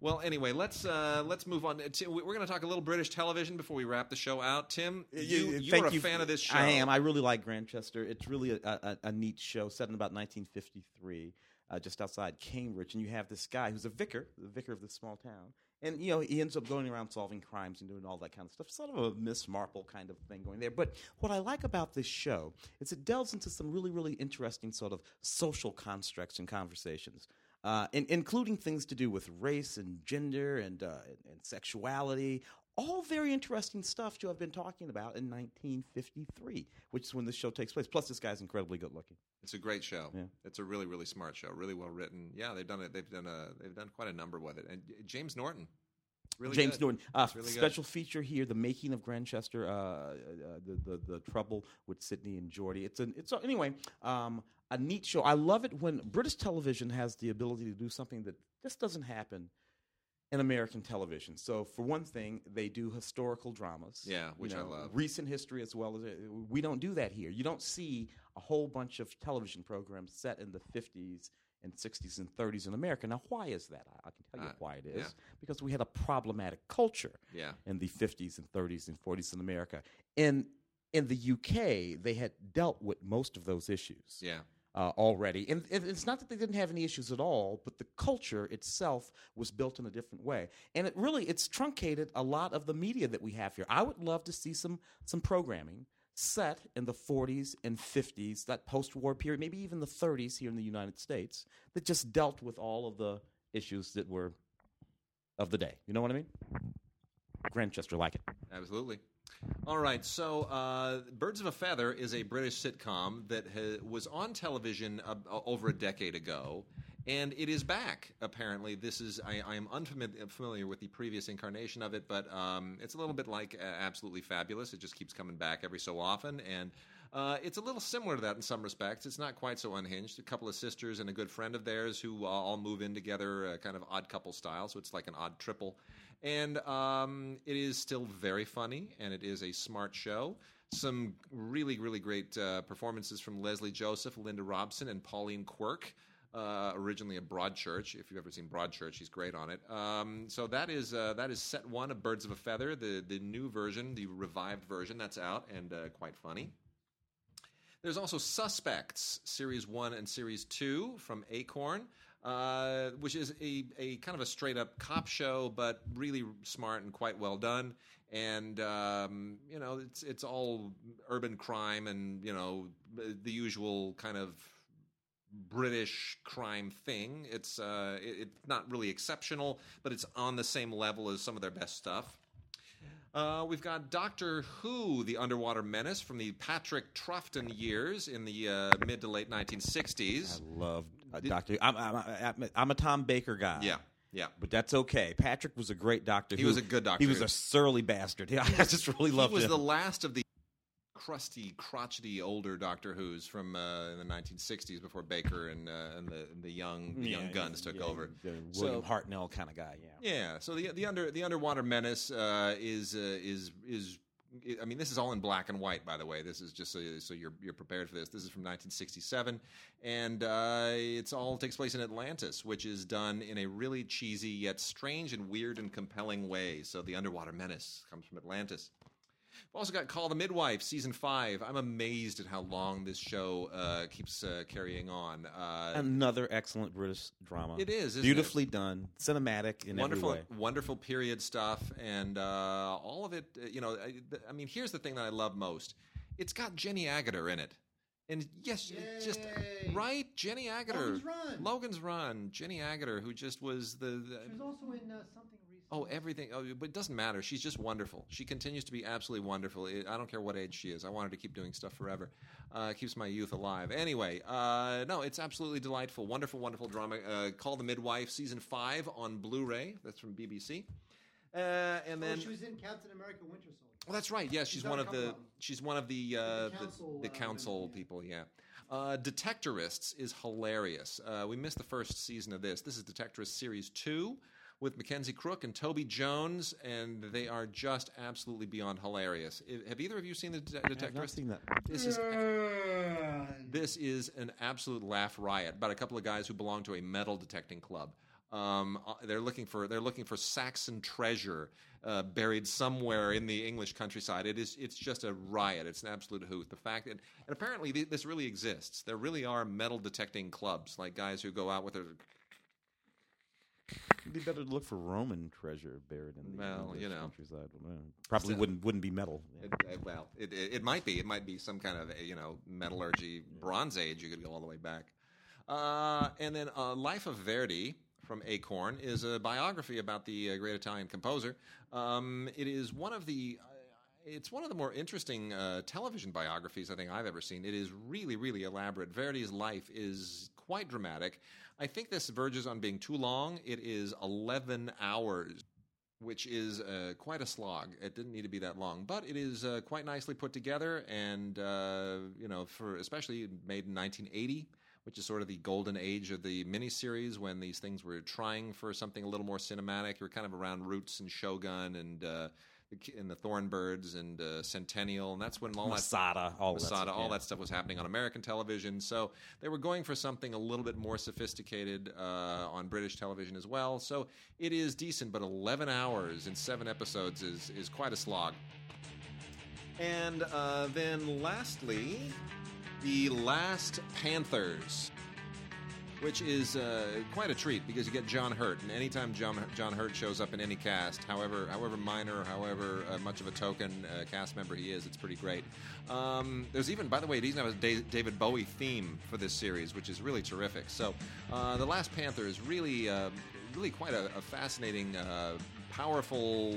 Well, anyway, let's uh, let's move on. Tim, We're going to talk a little British television before we wrap the show out. Tim, you, you are a fan of this show. I am. I really like Grantchester. It's really a, a, a neat show set in about 1953, uh, just outside Cambridge. And you have this guy who's a vicar, the vicar of this small town. And, you know, he ends up going around solving crimes and doing all that kind of stuff. Sort of a Miss Marple kind of thing going there. But what I like about this show is it delves into some really, really interesting sort of social constructs and conversations. Uh, in, including things to do with race and gender and, uh, and, and sexuality, all very interesting stuff to have been talking about in 1953, which is when this show takes place. Plus, this guy's incredibly good looking. It's a great show. Yeah. It's a really really smart show. Really well written. Yeah, they've done it. They've done a they've done quite a number with it. And James Norton, really James good. Norton. Uh, really good. special feature here: the making of Grantchester, uh, uh, the, the the trouble with Sidney and Geordie. It's an it's a, anyway um, a neat show. I love it when British television has the ability to do something that just doesn't happen in American television. So, for one thing, they do historical dramas. Yeah, which you I love. Recent history as well as we don't do that here. You don't see a whole bunch of television programs set in the 50s and 60s and 30s in America. Now, why is that? I, I can tell you Uh, why it is. yeah. Because we had a problematic culture Yeah. in the 50s and 30s and 40s in America. In in the UK, they had dealt with most of those issues Yeah. Uh, already. And it- it's not that they didn't have any issues at all, but the culture itself was built in a different way. And it really it's truncated a lot of the media that we have here. I would love to see some some programming set in the 40s and 50s, that post-war period, maybe even the 30s here in the United States, that just dealt with all of the issues that were of the day. You know what I mean? Grantchester like it. Absolutely. All right, so uh, Birds of a Feather is a British sitcom that ha- was on television over a decade ago, and it is back. Apparently, this is I, I am unfamiliar with the previous incarnation of it, but um, it's a little bit like uh, Absolutely Fabulous. It just keeps coming back every so often, and uh, it's a little similar to that in some respects. It's not quite so unhinged. A couple of sisters and a good friend of theirs who uh, all move in together, uh, kind of odd couple style. So it's like an odd triple. And um, it is still very funny, and it is a smart show. Some really, really great uh, performances from Lesley Joseph, Linda Robson, and Pauline Quirk. Uh, originally of Broadchurch. If you've ever seen Broadchurch, he's great on it. Um, so that is uh, that is set one of Birds of a Feather, the the new version, the revived version that's out, and uh, quite funny. There's also Suspects, Series 1 and Series 2 from Acorn, uh, which is a, a kind of a straight up cop show, but really smart and quite well done. And, um, you know, it's, it's all urban crime and, you know, the usual kind of British crime thing. It's, uh, it, it's not really exceptional, but it's on the same level as some of their best stuff. Uh, we've got Doctor Who, the underwater menace from the Patrick Troughton years in the uh, mid to late 1960s. I love uh, Doctor. I'm, I'm, I'm, a Tom Baker guy. Yeah, yeah. But that's okay. Patrick was a great doctor. Who He Who. was a good Doctor He was a surly bastard. [LAUGHS] Yeah, I just really loved him. He was him. the last of the crusty, crotchety older Doctor Who's from uh, in the 1960s before Baker and, uh, and the, the young the young guns took yeah, over. the William So- Hartnell kind of guy. Yeah. Yeah. So the the under the underwater menace uh, is uh, is is. I mean, this is all in black and white, by the way. This is just so, so you're you're prepared for this. This is from 1967, and uh, it's all takes place in Atlantis, which is done in a really cheesy yet strange and weird and compelling way. So the underwater menace comes from Atlantis. We've also got Call the Midwife, season five. I'm amazed at how long this show uh, keeps uh, carrying on. Uh, Another excellent British drama. It is, isn't it? beautifully done, cinematic in wonderful, every way. wonderful period stuff, and uh, all of it. uh, You know, I, I mean, here's the thing that I love most. It's got Jenny Agutter in it, and yes, it just right, Jenny Agutter, Logan's Run. Logan's Run, Jenny Agutter, who just was the, the She was also in uh, something recently. Oh, everything. Oh, but it doesn't matter. She's just wonderful. She continues to be absolutely wonderful. I don't care what age she is. I want her to keep doing stuff forever. Uh, it keeps my youth alive. Anyway, uh, no, it's absolutely delightful. Wonderful, wonderful drama. Uh, Call the Midwife, season five on Blu-ray. That's from BBC. Uh, and then oh, she was in Captain America: Winter Soldier. well, that's right. Yes, she's She's one of the she's one of the uh, the the, council, the uh, council yeah. people. Yeah. Uh, Detectorists is hilarious. Uh, we missed the first season of this. This is Detectorists series two with Mackenzie Crook and Toby Jones, and they are just absolutely beyond hilarious. I- Have either of you seen the Det- I have not Detectorists? seen that. This is this is an absolute laugh riot about a couple of guys who belong to a metal detecting club. Um, uh, they're looking for they're looking for Saxon treasure uh, buried somewhere in the English countryside. It is it's just a riot. It's an absolute hoot. The fact that and apparently th- this really exists. There really are metal detecting clubs, like guys who go out with their It'd be better to look for Roman treasure buried in the Well, English you know. countryside. Probably So- wouldn't wouldn't be metal. Yeah. It, it- well, it, it, might be. It might be some kind of you know metallurgy, Bronze Age. You could go all the way back. Uh, and then uh, Life of Verdi from Acorn is a biography about the uh, great Italian composer. Um, it is one of the. uh, It's one of the more interesting uh, television biographies I think I've ever seen. It is really, really elaborate. Verdi's life is quite dramatic. I think this verges on being too long. It is 11 hours which is uh, quite a slog. It didn't need to be that long, but it is uh, quite nicely put together, and uh, you know, for especially made in 1980, which is sort of the golden age of the miniseries when these things were trying for something a little more cinematic. You were kind of around Roots and Shogun and uh, and the Thorn Birds and uh, Centennial, and that's when all that Masada, that Masada, stuff, all yeah. that stuff was happening on American television. So they were going for something a little bit more sophisticated uh, on British television as well. So it is decent, but 11 hours in seven episodes is is quite a slog. And uh, then lastly, the Last Panthers. Which is uh, quite a treat because you get John Hurt, and anytime John John Hurt shows up in any cast, however however minor, however uh, much of a token uh, cast member he is, it's pretty great. Um, there's even, by the way, it even have a David Bowie theme for this series, which is really terrific. So, uh, the Last Panther is really uh, really quite a, a fascinating, uh, powerful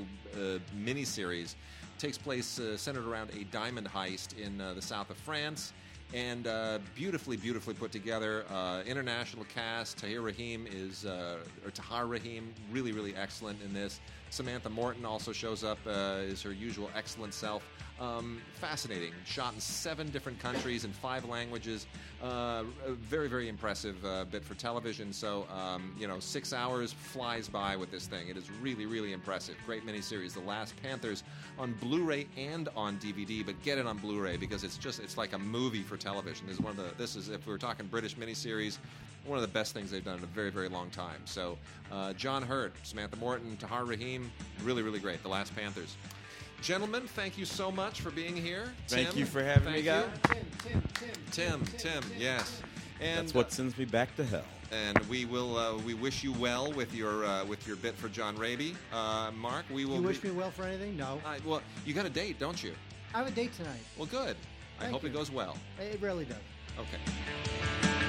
miniseries. Takes place centered around a diamond heist in the south of France and uh, beautifully, beautifully put together. Uh, international cast. Tahir Rahim is, uh, or Tahar Rahim, really, really excellent in this. Samantha Morton also shows up uh, as her usual excellent self. Um, fascinating. Shot in seven different countries in five languages. Uh, very, very impressive uh, bit for television. So, um, you know, six hours flies by with this thing. It is really, really impressive. Great miniseries. The Last Panthers on Blu-ray and on DVD, but get it on Blu-ray because it's just it's like a movie for television. This is one of the this is if we were talking British miniseries, one of the best things they've done in a very, very long time. So, uh, John Hurt, Samantha Morton, Tahar Rahim, really, really great. The Last Panthers. Gentlemen, thank you so much for being here. Thank you for having me, thank guys. you. Tim, Tim, Tim, Tim, Tim, yes. And That's what sends me back to hell. and we will uh, we wish you well with your uh, with your bit for John Rabe. Uh, Mark, we will You wish be- me well for anything? No. I- well, you got a date, don't you? I have a date tonight. Well, good. I Thank hope it goes well. It rarely does. Okay.